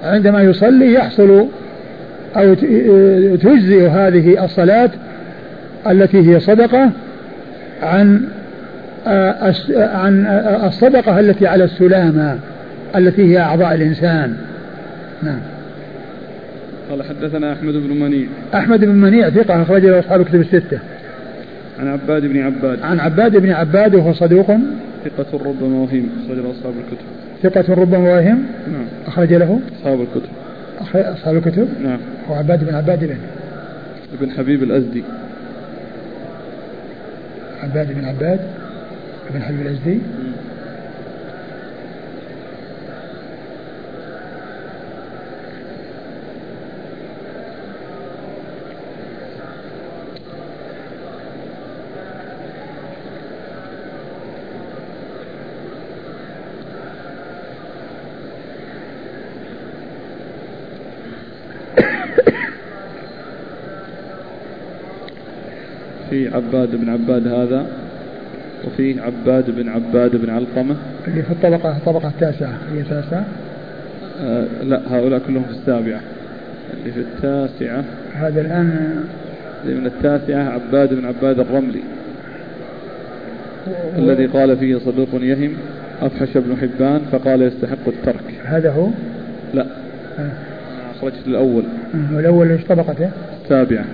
عندما يصلي يحصل أو تجزئ هذه الصلاة التي هي صدقة عن آه، عن الصدقة التي على السلامة التي هي أعضاء الإنسان. نعم. قال حدثنا أحمد بن منيع. أحمد بن منيع ثقة أخرج له أصحاب الكتب الستة. عن عباد بن عباد. عن عباد بن عباد وهو صدوق. ثقة ربما وهم أخرج له أصحاب الكتب. ثقة ربما وهم نعم. أخرج له. أصحاب الكتب. أصحاب الكتب. نعم. هو عباد بن عباد بن ابن حبيب الأزدي. عباد بن عباد. بن حبيب الأزدي. في عباد بن عباد هذا وفي عباد بن عباد بن علقمة. اللي في الطبقة الطبقة التاسعة هي التاسعة؟ آه لا هؤلاء كلهم في السابعة. اللي في التاسعة. هذا الآن اللي من التاسعة عباد بن عباد الرملي. و... الذي قال فيه صدوق يهم أفحش ابن حبان فقال يستحق الترك. هذا هو؟ لا. آه. أخرجت الأول والأول إيش طبقته؟ السابعة.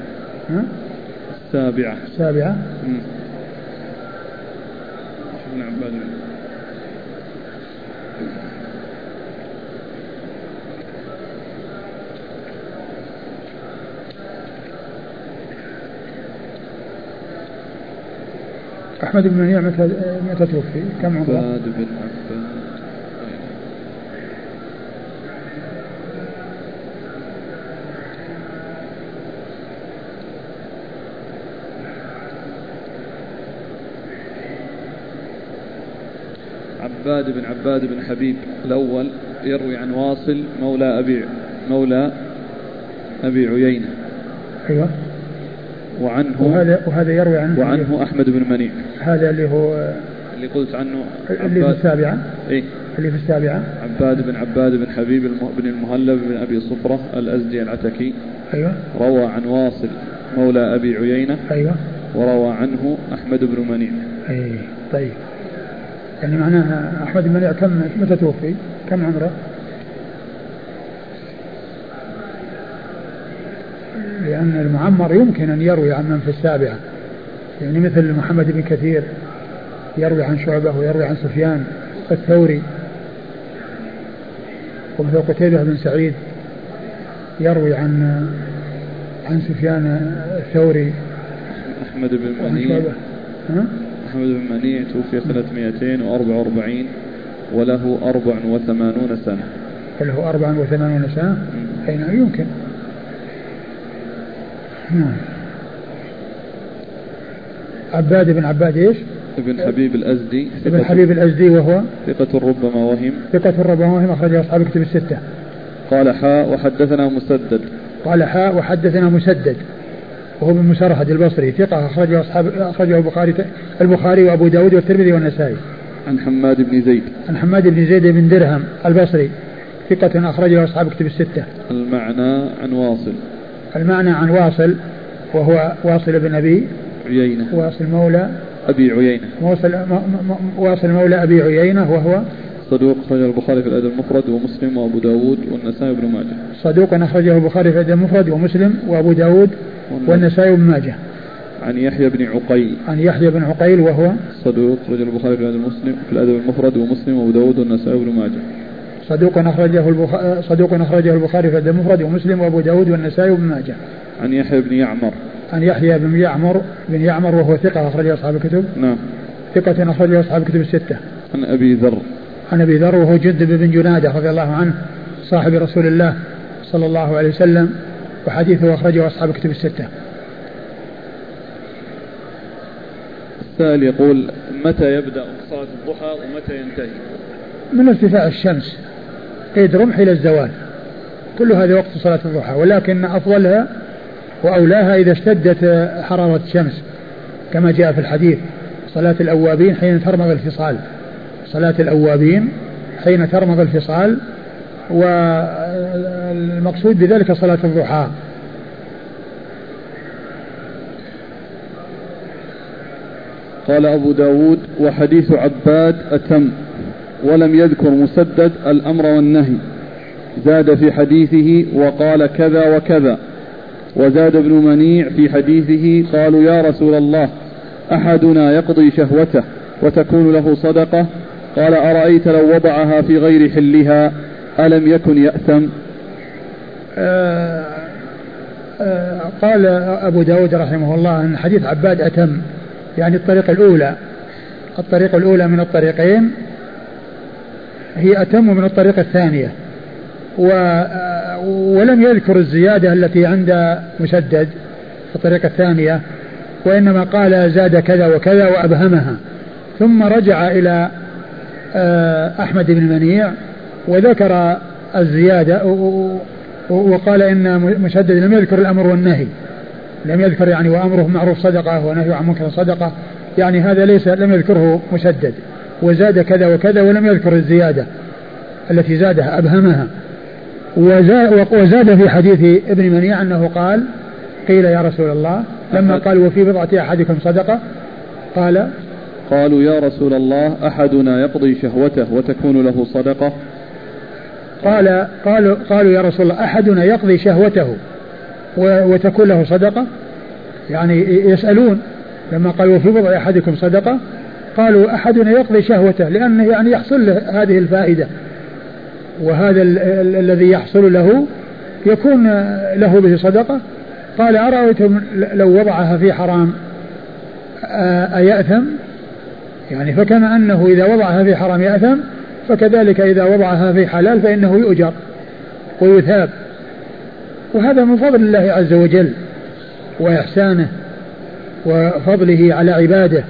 السابعة السابعة ابن أحمد بن منيع متى متى توفي؟ كم عمره؟ عباد بن عباد عباد بن عباد بن حبيب الأول يروي عن واصل مولى أبي مولى أبي عيينة. أيوة. وعنه وهذا وهذا يروي عنه وعنه أحمد بن منيع. هذا اللي هو اللي قلت عنه اللي في السابعة؟ إيه. اللي في السابعة؟ عباد بن عباد بن حبيب بن المهلب بن أبي صفرة الأزدي العتكي. أيوة. روى عن واصل مولى أبي عيينة. أيوة. وروى عنه أحمد بن منيع. أي طيب. يعني معناها أحمد بن منيع كم متى توفي؟ كم عمره؟ لأن المعمر يمكن أن يروي عن من في السابعة يعني مثل محمد بن كثير يروي عن شعبة ويروي عن سفيان الثوري ومثل قتيبة بن سعيد يروي عن عن سفيان الثوري أحمد بن منيع أحمد بن منيع توفي سنة 244 وله 84 سنة. وله 84 سنة؟ أي نعم يمكن. نعم. عباد بن عباد إيش؟ ابن حبيب الأزدي ابن حبيب الأزدي وهو؟ ثقة ربما وهم. ثقة ربما وهم اخرجه أصحاب الكتب الستة. قال حاء وحدثنا مسدد. قال حاء وحدثنا مسدد. وهو بن مسرهد البصري ثقة أخرجه أصحاب أخرجه البخاري البخاري وأبو داود والترمذي والنسائي. عن حماد بن زيد. عن حماد بن زيد بن درهم البصري ثقة أخرجه أصحاب الكتب الستة. المعنى عن واصل. المعنى عن واصل وهو واصل بن أبي عيينة. واصل مولى أبي عيينة. واصل واصل مولى أبي عيينة وهو صدوق أخرجه البخاري في الأدب المفرد ومسلم وأبو داود والنسائي وابن ماجه صدوق أخرجه البخاري في الأدب المفرد ومسلم وأبو داود والنسائي وابن ماجه. عن يحيى بن عقيل. عن يحيى بن عقيل وهو صدوق أخرجه البخاري في الأدب المسلم في الأدب المفرد ومسلم وأبو داود والنسائي وابن ماجه. صدوق أخرجه البخاري صدوق أخرجه البخاري في الأدب المفرد ومسلم وأبو داود والنسائي وابن ماجه. عن يحيى بن يعمر. عن يحيى بن يعمر بن يعمر وهو ثقة أخرجه أصحاب الكتب. نعم. ثقة أخرجه أصحاب الكتب الستة. عن أبي ذر. عن أبي ذر وهو جندب بن جنادة رضي الله عنه صاحب رسول الله صلى الله عليه وسلم. وحديثه أخرجه أصحاب الكتب الستة. السائل يقول متى يبدأ صلاة الضحى ومتى ينتهي؟ من ارتفاع الشمس قيد رمح إلى الزوال كل هذا وقت صلاة الضحى ولكن أفضلها وأولاها إذا اشتدت حرارة الشمس كما جاء في الحديث صلاة الأوابين حين ترمض الفصال صلاة الأوابين حين ترمض الفصال والمقصود بذلك صلاة الضحى. قال أبو داود وحديث عباد أتم ولم يذكر مسدد الأمر والنهي. زاد في حديثه وقال كذا وكذا. وزاد ابن منيع في حديثه قالوا يا رسول الله أحدنا يقضي شهوته وتكون له صدقة؟ قال أرأيت لو وضعها في غير حلها؟ ألم يكن يأثم؟ آه آه قال أبو داود رحمه الله أن حديث عباد أتم يعني الطريقة الأولى. الطريقة الأولى من الطريقين هي أتم من الطريقة الثانية. و ولم يذكر الزيادة التي عند مسدد في الطريقة الثانية وإنما قال زاد كذا وكذا وأبهمها. ثم رجع إلى آه، أحمد بن منيع وذكر الزيادة وقال إن مسدد لم يذكر الأمر والنهي. لم يذكر يعني وأمره معروف صدقة ونهي عن منكر صدقة. يعني هذا ليس لم يذكره مسدد وزاد كذا وكذا ولم يذكر الزيادة التي زادها أبهمها. وزاد في حديث ابن منيع أنه قال قيل يا رسول الله لما قال وفي بضعة أحدكم صدقة قال قالوا يا رسول الله أحدنا يقضي شهوته وتكون له صدقة قال قالوا قالوا يا رسول الله أحدنا يقضي شهوته وتكون له صدقة؟ يعني يسألون لما قالوا في بضع أحدكم صدقة قالوا أحدنا يقضي شهوته لأنه يعني يحصل له هذه الفائدة. وهذا الذي يحصل له يكون له به صدقة. قال أرأيتم لو وضعها في حرام؟ أيأثم؟ يعني فكما أنه إذا وضعها في حرام يأثم؟ فكذلك إذا وضعها في حلال فإنه يؤجر ويثاب. وهذا من فضل الله عز وجل وإحسانه وفضله على عباده.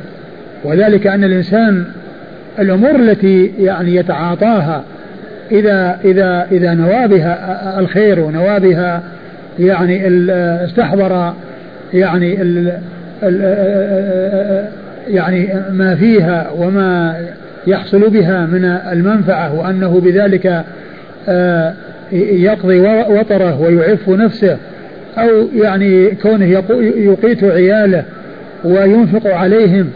وذلك أن الإنسان الأمور التي يعني يتعاطاها إذا إذا إذا نوى بها الخير ونوى بها يعني استحضر يعني ال يعني ما فيها وما يحصل بها من المنفعة وأنه بذلك آه، يقضي وطره ويعف نفسه أو يعني كونه يقيت عياله وينفق عليهم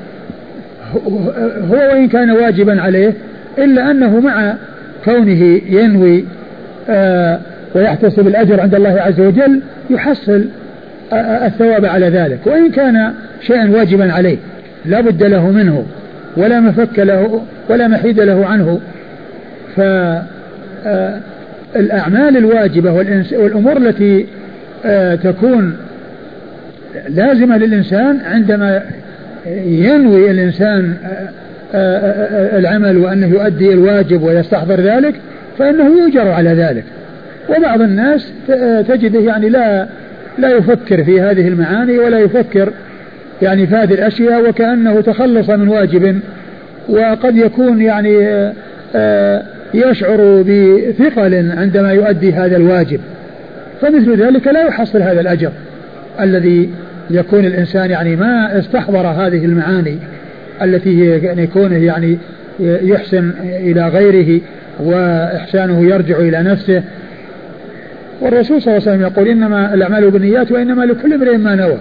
هو وإن كان واجبا عليه إلا أنه مع كونه ينوي آه، ويحتسب الأجر عند الله عز وجل يحصل آه، الثواب على ذلك. وإن كان شيئا واجبا عليه لا بد له منه ولا مفك له ولا محيد له عنه. فالأعمال الواجبة والأمور التي آه، تكون لازمة للإنسان عندما ينوي الإنسان آه، آه، العمل وأنه يؤدي الواجب ويستحضر ذلك فإنه يؤجر على ذلك. وبعض الناس تجده يعني لا لا يفكر في هذه المعاني ولا يفكر يعني في هذه الأشياء وكأنه تخلص من واجب وقد يكون يعني يشعر بثقل عندما يؤدي هذا الواجب. فمثل ذلك لا يحصل هذا الأجر الذي يكون الإنسان يعني ما استحضر هذه المعاني التي هي يعني كونه يعني يحسن إلى غيره وإحسانه يرجع إلى نفسه. والرسول صلى الله عليه وسلم يقول إنما الأعمال بالنيات وإنما لكل امرئ ما نوى.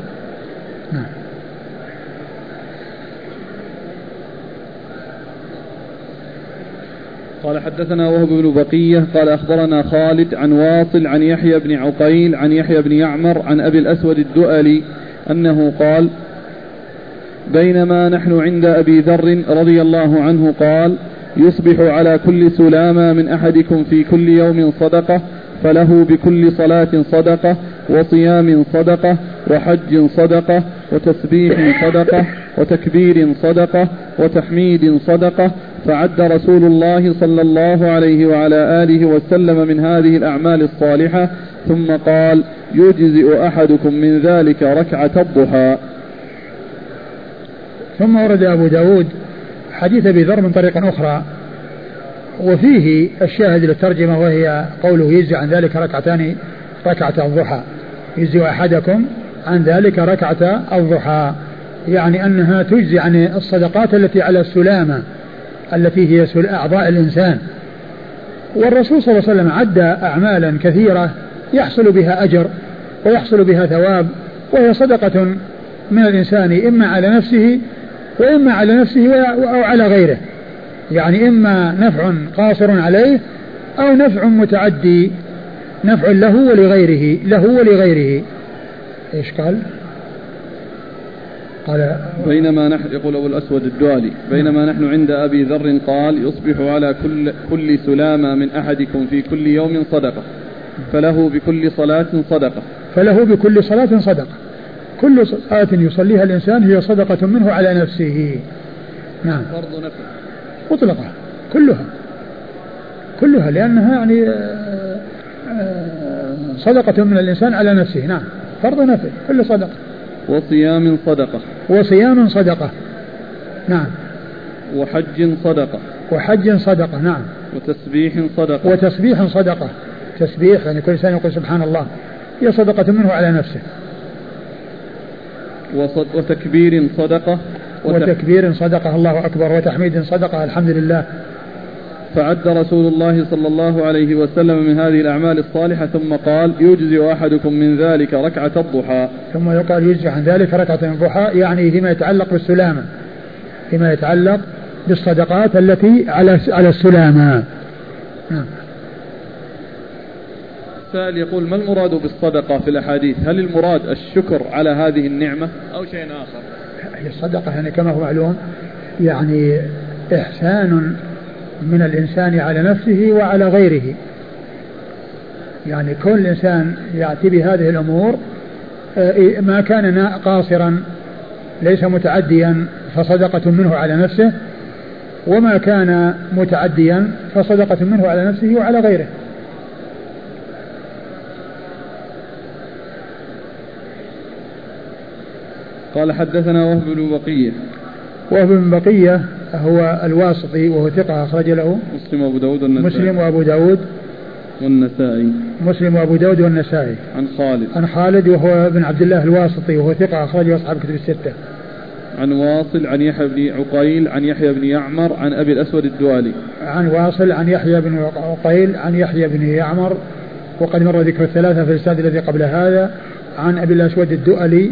قال حدثنا وهب بن بقية قال أخبرنا خالد عن واصل عن يحيى بن عقيل عن يحيى بن يعمر عن أبي الأسود الدؤلي أنه قال بينما نحن عند أبي ذر رضي الله عنه قال يصبح على كل سلامة من أحدكم في كل يوم صدقة فله بكل صلاة صدقة وصيام صدقة وحج صدقة وتسبيح صدقة وتكبير صدقة وتحميد صدقة. فعد رسول الله صلى الله عليه وعلى آله وسلم من هذه الأعمال الصالحة ثم قال يجزئ أحدكم من ذلك ركعة الضحى. ثم ورد أبو داود حديث أبي ذر من طريق أخرى. وفيه الشاهد للترجمة وهي قوله يجزي عن ذلك ركعتان ركعة الضحى. يجزي أحدكم عن ذلك ركعة الضحى. يعني أنها تجزي عن الصدقات التي على السلامة التي هي أعضاء الإنسان. والرسول صلى الله عليه وسلم عد أعمالا كثيرة يحصل بها أجر ويحصل بها ثواب وهي صدقة من الإنسان إما على نفسه وإما على نفسه أو على غيره. يعني إما نفع قاصر عليه أو نفع متعدي نفع له ولغيره له ولغيره. إيش قال؟ قال بينما نحن يقول أبو الأسود الدوالي بينما نحن عند أبي ذر قال يصبح على كل كل سلامة من أحدكم في كل يوم صدقة فله بكل صلاة صدقة. فله بكل صلاة صدقة. كل صلاة يصليها الإنسان هي صدقة منه على نفسه. نعم. فرض نفل مطلقة كلها. كلها لأنها يعني آه، آه، صدقة من الإنسان على نفسه. نعم فرض نفل كل صدقة. وصيام صدقة. وصيام صدقة. نعم. وحج صدقة. وحج صدقة نعم. وتسبيح صدقة. وتسبيح صدقة. تسبيح يعني كل إنسان يقول سبحان الله. هي صدقة منه على نفسه. وتكبير صدقة. وتكبير صدقة الله أكبر وتحميد صدقة الحمد لله. فعد رسول الله صلى الله عليه وسلم من هذه الأعمال الصالحة ثم قال يجزي أحدكم من ذلك ركعة الضحى. ثم يقال يجزي عن ذلك ركعة الضحى يعني فيما يتعلق بالسلامة فيما يتعلق بالصدقات التي على على السلامة. نعم. سائل يقول ما المراد بالصدقة في الأحاديث؟ هل المراد الشكر على هذه النعمة أو شيء آخر؟ هي الصدقة يعني كما هو معلوم يعني إحسان من الإنسان على نفسه وعلى غيره. يعني كل الإنسان يأتي بهذه الأمور آه، ما كان قاصرا ليس متعديا فصدقة منه على نفسه وما كان متعديا فصدقة منه على نفسه وعلى غيره. قال حدثنا وهب بن بقية. وهب بن بقية هو الواسطي وهو ثقة أخرج له. مسلم وأبو داود والنسائي. مسلم وأبو داود والنسائي. مسلم وأبو داود والنسائي. عن خالد. عن خالد وهو ابن عبد الله الواسطي وهو ثقة أخرجه أصحاب كتب الستة. عن واصل عن يحيى بن عقيل عن يحيى بن يعمر عن أبي الأسود الدوالي. عن واصل عن يحيى بن عقيل عن يحيى بن يعمر وقد مر ذكر الثلاثة في الإسناد الذي قبل هذا. عن أبي الأسود الدؤلي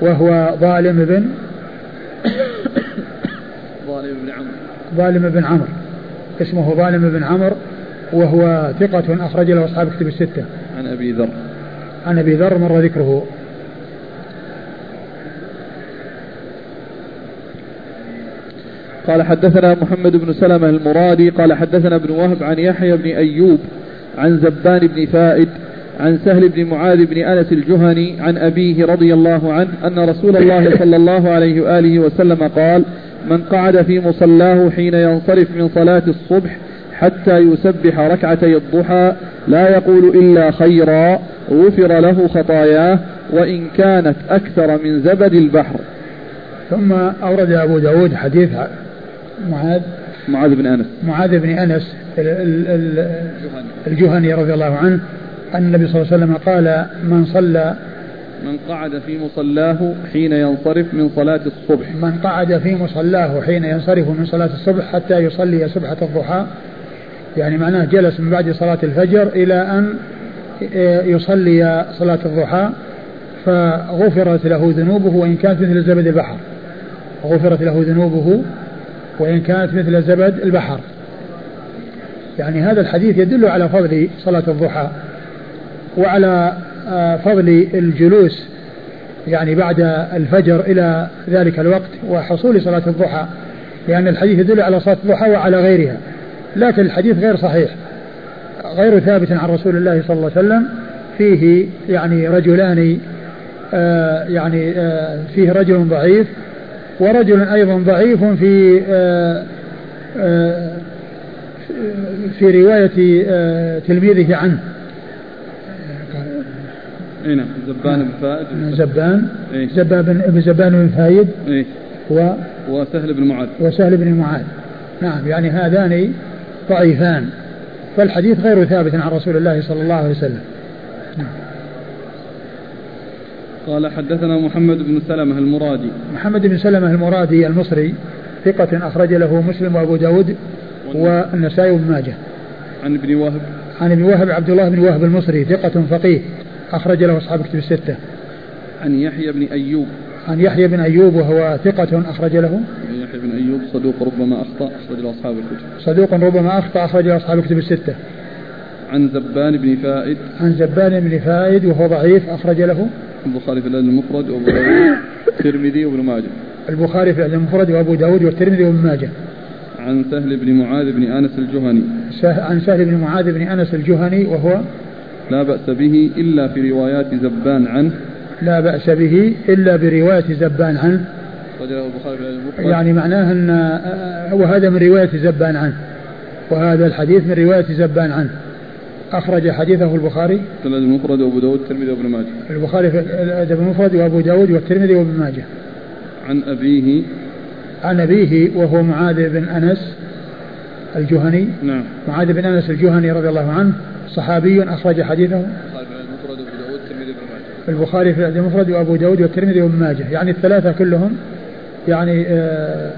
وهو ظالم بن ظالم بن عمرو. ظالم بن عمرو. اسمه ظالم بن عمرو وهو ثقة أخرج له أصحاب كتب الستة. عن أبي ذر. عن أبي ذر مر ذكره. قال حدثنا محمد بن سلمة المرادي قال حدثنا ابن وهب عن يحيى بن أيوب عن زبان بن فائد عن سهل بن معاذ بن أنس الجهني عن أبيه رضي الله عنه أن رسول الله صلى الله عليه وآله وسلم قال من قعد في مصلاه حين ينصرف من صلاة الصبح حتى يسبح ركعتي الضحى لا يقول إلا خيرا غفر له خطاياه وإن كانت أكثر من زبد البحر. ثم أورد أبو داود حديث معاذ معاذ بن أنس. معاذ بن أنس الجهني رضي الله عنه أن النبي صلى الله عليه وسلم قال من صلى من قعد في مصلاه حين ينصرف من صلاة الصبح. من قعد في مصلاه حين ينصرف من صلاة الصبح حتى يصلي سبحة الضحى. يعني معناه جلس من بعد صلاة الفجر إلى أن يصلي صلاة الضحى. فغفرت له ذنوبه وإن كانت مثل زبد البحر. غفرت له ذنوبه وإن كانت مثل زبد البحر. يعني هذا الحديث يدل على فضل صلاة الضحى. وعلى آه، فضل الجلوس يعني بعد الفجر إلى ذلك الوقت وحصول صلاة الضحى لأن الحديث يدل على صلاة الضحى وعلى غيرها لكن الحديث غير صحيح غير ثابت عن رسول الله صلى الله عليه وسلم فيه يعني رجلان آه يعني آه فيه رجل ضعيف ورجل أيضا ضعيف في في رواية تلميذه عنه. إي نعم زبان بن فائد. زبان إيه؟ زبان بن زبان بن فايد إيه؟ و وسهل بن معاذ. وسهل بن معاذ. نعم يعني هذان ضعيفان فالحديث غير ثابت عن رسول الله صلى الله عليه وسلم. نعم. قال حدثنا محمد بن سلمة المرادي. محمد بن سلمة المرادي المصري ثقة أخرج له مسلم وأبو داود والنسائي وابن ماجه. عن ابن وهب. عن ابن وهب عبد الله بن وهب المصري ثقة فقيه. أخرج له أصحاب كتب الستة. عن يحيى بن أيوب. عن يحيى بن أيوب وهو ثقة أخرج له. يحيى بن أيوب صدوق ربما أخطأ أخرج له أصحاب الكتب. صدوق ربما أخطأ أخرج له أصحاب الكتب الستة. عن زبان بن فائد. عن زبان بن فائد وهو ضعيف أخرج له. البخاري في الأدب المفرد وأبو داود. والترمذي وابن ماجه. البخاري في الأدب المفرد وأبو داود والترمذي وابن ماجه. عن سهل بن معاذ بن أنس الجهني. عن سهل بن معاذ بن أنس الجهني وهو لا بأس به إلا في روايات زبان عنه. لا بأس به إلا برواية زبان عنه. يعني معناه أن وهذا من رواية زبان عنه. وهذا الحديث من رواية زبان عنه. أخرج حديثه البخاري. في الأدب المفرد وأبو داود والترمذي وابن ماجه. البخاري في الأدب المفرد وأبو داود والترمذي وابن ماجه. عن أبيه. عن أبيه وهو معاذ بن أنس الجهني. نعم. معاذ بن أنس الجهني رضي الله عنه. صحابي أخرج حديثه. البخاري في المفرد وأبو داود والترمذي وابن ماجه. يعني الثلاثة كلهم يعني آه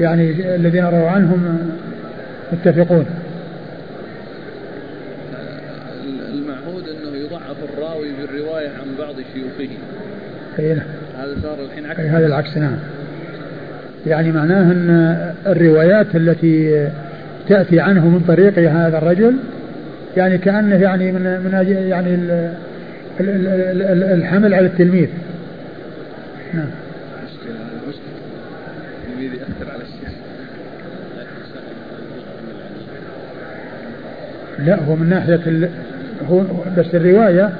يعني الذين رووا عنهم متفقون. المعهود أنه يضعف الراوي بالروايه عن بعض شيوخه. أي نعم. هذا صار الحين عكس. هذا العكس نعم. يعني معناه أن الروايات التي تأتي عنه من طريق هذا الرجل يعني كأنه يعني من من يعني الحمل على التلميذ. نعم. لا هو من ناحية ال... هو بس الرواية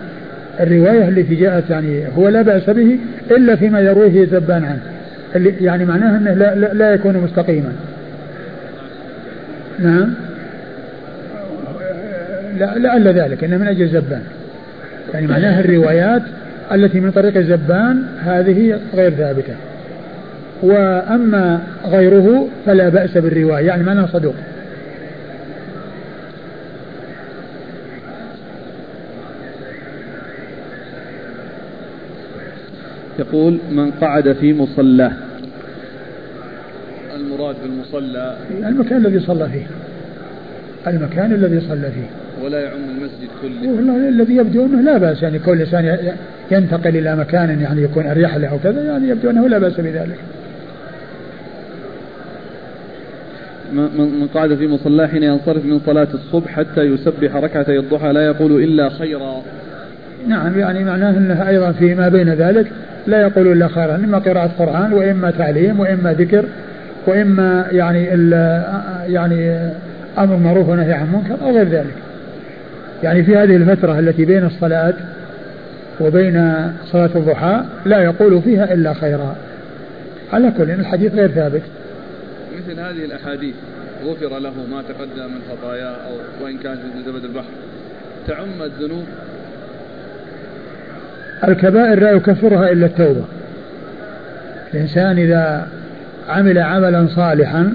الرواية التي جاءت يعني هو لا بأس به إلا فيما يرويه زبان عنه. اللي يعني معناه أنه لا, لا, لا يكون مستقيما. نعم. لعل ذلك انه من أجل زبان يعني معناها الروايات التي من طريق زبان هذه غير ثابتة. وأما غيره فلا بأس بالرواية يعني معناه صدوق. يقول من قعد في مصلاه بالمصلى؟ المكان الذي صلى فيه. المكان الذي صلى فيه. ولا يعم المسجد كله. والله الذي يبدو أنه لا بأس يعني كل إنسان ينتقل إلى مكان يعني يكون أريح له أو كذا يعني يبدو أنه لا بأس بذلك. من قعد في مصلاه حين ينصرف من صلاة الصبح حتى يسبح ركعتي الضحى لا يقول إلا خيرا. نعم يعني معناه أنه أيضا في ما بين ذلك لا يقول إلا خيرا إما قراءة قرآن وإما تعليم وإما ذكر وإما يعني يعني أمر معروف ونهي عن منكر أو غير ذلك. يعني في هذه الفترة التي بين الصلاة وبين صلاة الضحى لا يقول فيها إلا خيرا. على كل الحديث غير ثابت. مثل هذه الأحاديث غفر له ما تقدم من خطاياه أو وإن كانت من زبد البحر. تعم الذنوب؟ الكبائر لا يكفرها إلا التوبة. الإنسان إذا عمل عملا صالحا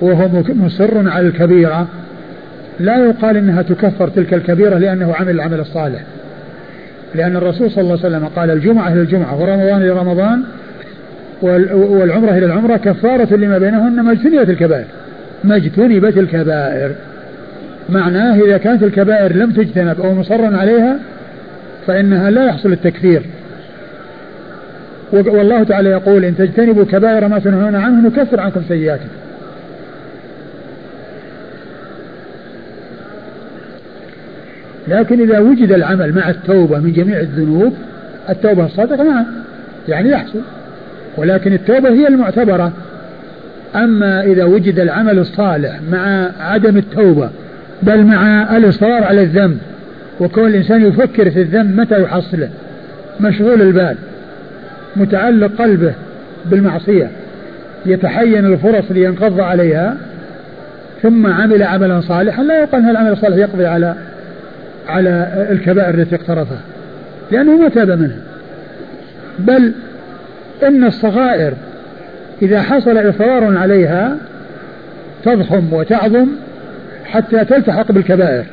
وهو مصر على الكبيرة لا يقال إنها تكفر تلك الكبيرة لأنه عمل العمل الصالح. لأن الرسول صلى الله عليه وسلم قال الجمعة إلى الجمعة ورمضان إلى رمضان والعمرة إلى العمرة كفارة لما بينهن ما اجتنبت الكبائر. ما اجتنبت الكبائر. معناه إذا كانت الكبائر لم تجتنب أو مصرا عليها فإنها لا يحصل التكفير. والله تعالى يقول إن تجتنبوا كبائر ما تنهون عنه نكفر عنكم سيئاتكم. لكن إذا وجد العمل مع التوبة من جميع الذنوب التوبة الصادقة نعم يعني يحصل. ولكن التوبة هي المعتبرة. أما إذا وجد العمل الصالح مع عدم التوبة بل مع الإصرار على الذنب وكون الإنسان يفكر في الذنب متى يحصله مشغول البال متعلق قلبه بالمعصية يتحين الفرص لينقض عليها ثم عمل عملا صالحا لا يقال هذا العمل الصالح يقضي على على الكبائر التي اقترفها لأنه ما تاب منها. بل إن الصغائر إذا حصل إصرار عليها تضخم وتعظم حتى تلتحق بالكبائر.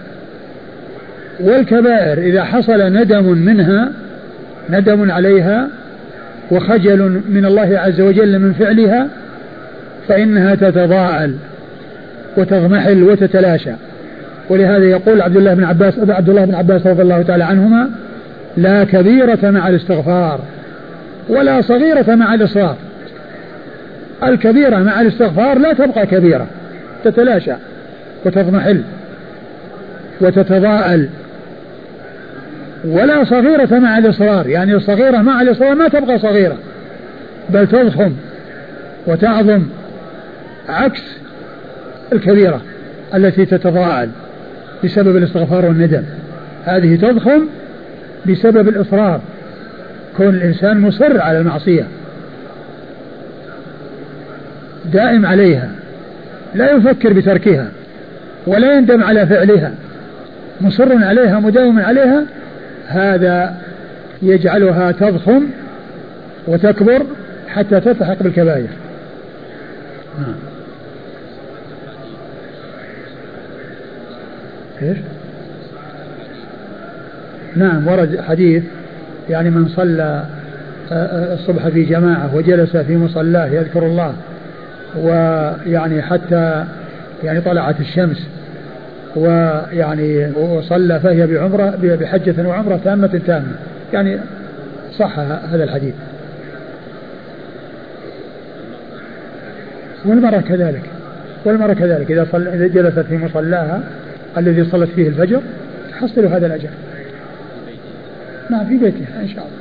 والكبائر إذا حصل ندم منها ندم عليها وخجل من الله عز وجل من فعلها فإنها تتضاءل وتضمحل وتتلاشى. ولهذا يقول عبد الله بن عباس عبد الله بن عباس رضي الله تعالى عنهما لا كبيرة مع الاستغفار ولا صغيرة مع الإصرار. الكبيرة مع الاستغفار لا تبقى كبيرة تتلاشى وتضمحل وتتضاءل. ولا صغيرة مع الإصرار يعني الصغيرة مع الإصرار ما تبقى صغيرة بل تضخم وتعظم عكس الكبيرة التي تتضاءل. بسبب الاستغفار والندم. هذه تضخم بسبب الإصرار. كون الإنسان مصر على المعصية. دائم عليها. لا يفكر بتركها. ولا يندم على فعلها. مصر عليها مداوم عليها. هذا يجعلها تضخم وتكبر حتى تلتحق بالكبائر. إيش؟ نعم ورد حديث يعني من صلى آه، آه، الصبح في جماعة وجلس في مصلاه يذكر الله ويعني حتى يعني طلعت الشمس ويعني وصلى فهي بعمرة بحجة وعمرة تامة تامة يعني صح هذا الحديث والمرأة كذلك والمرأة كذلك إذا. إذا جلست في مصلاها الذي صلت فيه الفجر تحصل هذا الأجر. نعم في بيتها إن شاء الله.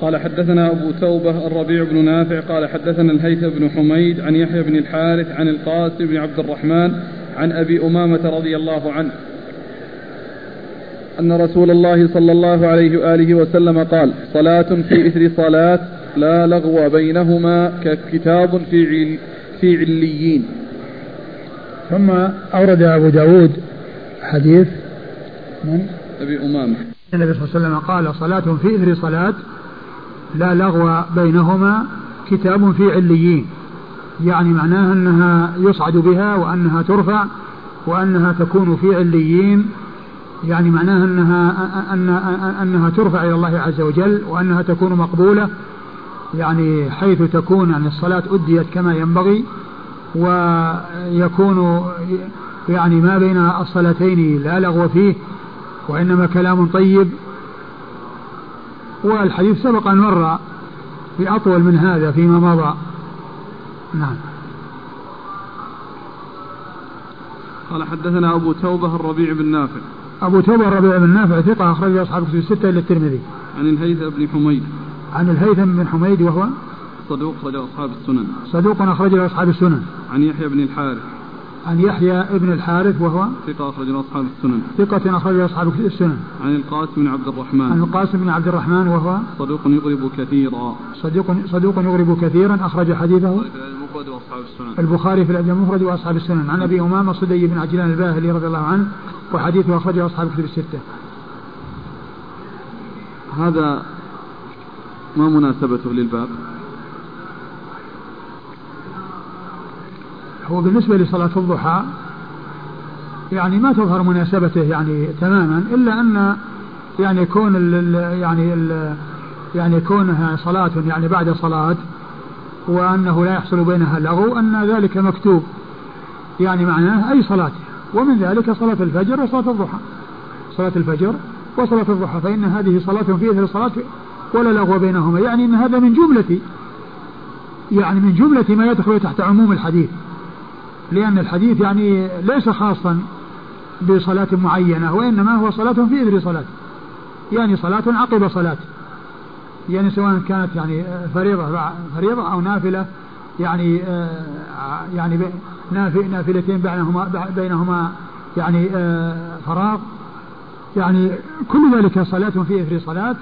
قال حدثنا أبو توبة الربيع بن نافع قال حدثنا الهيثم بن حميد عن يحيى بن الحارث عن القاسم بن عبد الرحمن عن أبي أمامة رضي الله عنه أن رسول الله صلى الله عليه وآله وسلم قال صلاة في إثر صلاة لا لغو بينهما ككتاب في في عليين. ثم أورد أبو داود حديث من؟ أبي أمامة. النبي صلى الله عليه وسلم قال صلاة في إثر صلاة لا لغو بينهما كتاب في عليين. يعني معناها أنها يصعد بها وأنها ترفع وأنها تكون في عليين. يعني معناها أنها أن أنها ترفع إلى الله عز وجل وأنها تكون مقبولة يعني حيث تكون يعني الصلاة أديت كما ينبغي ويكون يعني ما بين الصلاتين لا لغو فيه وإنما كلام طيب. والحديث سبق أن مر بأطول من هذا فيما مضى. نعم. قال حدثنا أبو توبة الربيع بن نافع. أبو توبة الربيع بن نافع ثقة أخرج أصحاب كتب الستة إلى الترمذي. عن الهيثم بن حميد. عن الهيثم بن حميد وهو صدوق أخرج أصحاب السنن. صدوق أخرج أصحاب السنن. عن يحيى بن الحارث. عن يحيى بن الحارث وهو ثقة أخرج أصحاب السنن. ثقة أخرج أصحاب السنن. عن القاسم بن عبد الرحمن. عن القاسم بن عبد الرحمن وهو صدوق يغرب كثيرا. صدوق صدوق يغرب كثيرا أخرج حديثه المفرد وأصحاب السنن. البخاري في الأدب المفرد وأصحاب السنن. عن أبي أمامة صدي بن عجلان الباهلي رضي الله عنه وحديثه أخرجه أصحاب الكتب الستة. هذا ما مناسبته للباب؟ هو بالنسبة لصلاة الضحى يعني ما تظهر مناسبته يعني تماما إلا أن يعني كون ال يعني يعني كونها صلاة يعني بعد صلاة وأنه لا يحصل بينها لغو أن ذلك مكتوب يعني معناه أي صلاة ومن ذلك صلاة الفجر وصلاة الضحى. صلاة الفجر وصلاة الضحى فإن هذه صلاة في إثر الصلاة ولا لغو بينهما. يعني أن هذا من جملة يعني من جملة ما يدخل تحت عموم الحديث. لأن الحديث يعني ليس خاصا بصلاة معينة وإنما هو صلاة في إثر صلاة. يعني صلاة عقب صلاة. يعني سواء كانت يعني فريضة فريضة أو نافلة يعني يعني نافلتين بينهما بينهما يعني فراغ. يعني كل ذلك صلاة في إثر صلاة.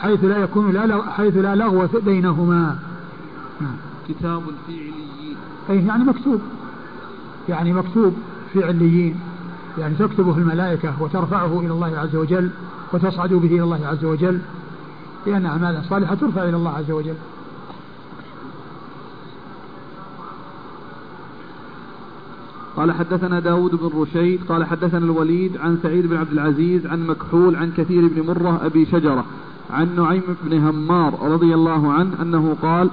حيث لا يكون لا حيث لا لغو بينهما. كتاب في عليين أي يعني مكتوب. يعني مكتوب في عليين يعني تكتبه الملائكة وترفعه إلى الله عز وجل وتصعد به إلى الله عز وجل. لأن أعمال صالحة ترفع إلى الله عز وجل. قال حدثنا داود بن رشيد قال حدثنا الوليد عن سعيد بن عبد العزيز عن مكحول عن كثير بن مرة أبي شجرة. عن نعيم بن همار رضي الله عنه أنه قال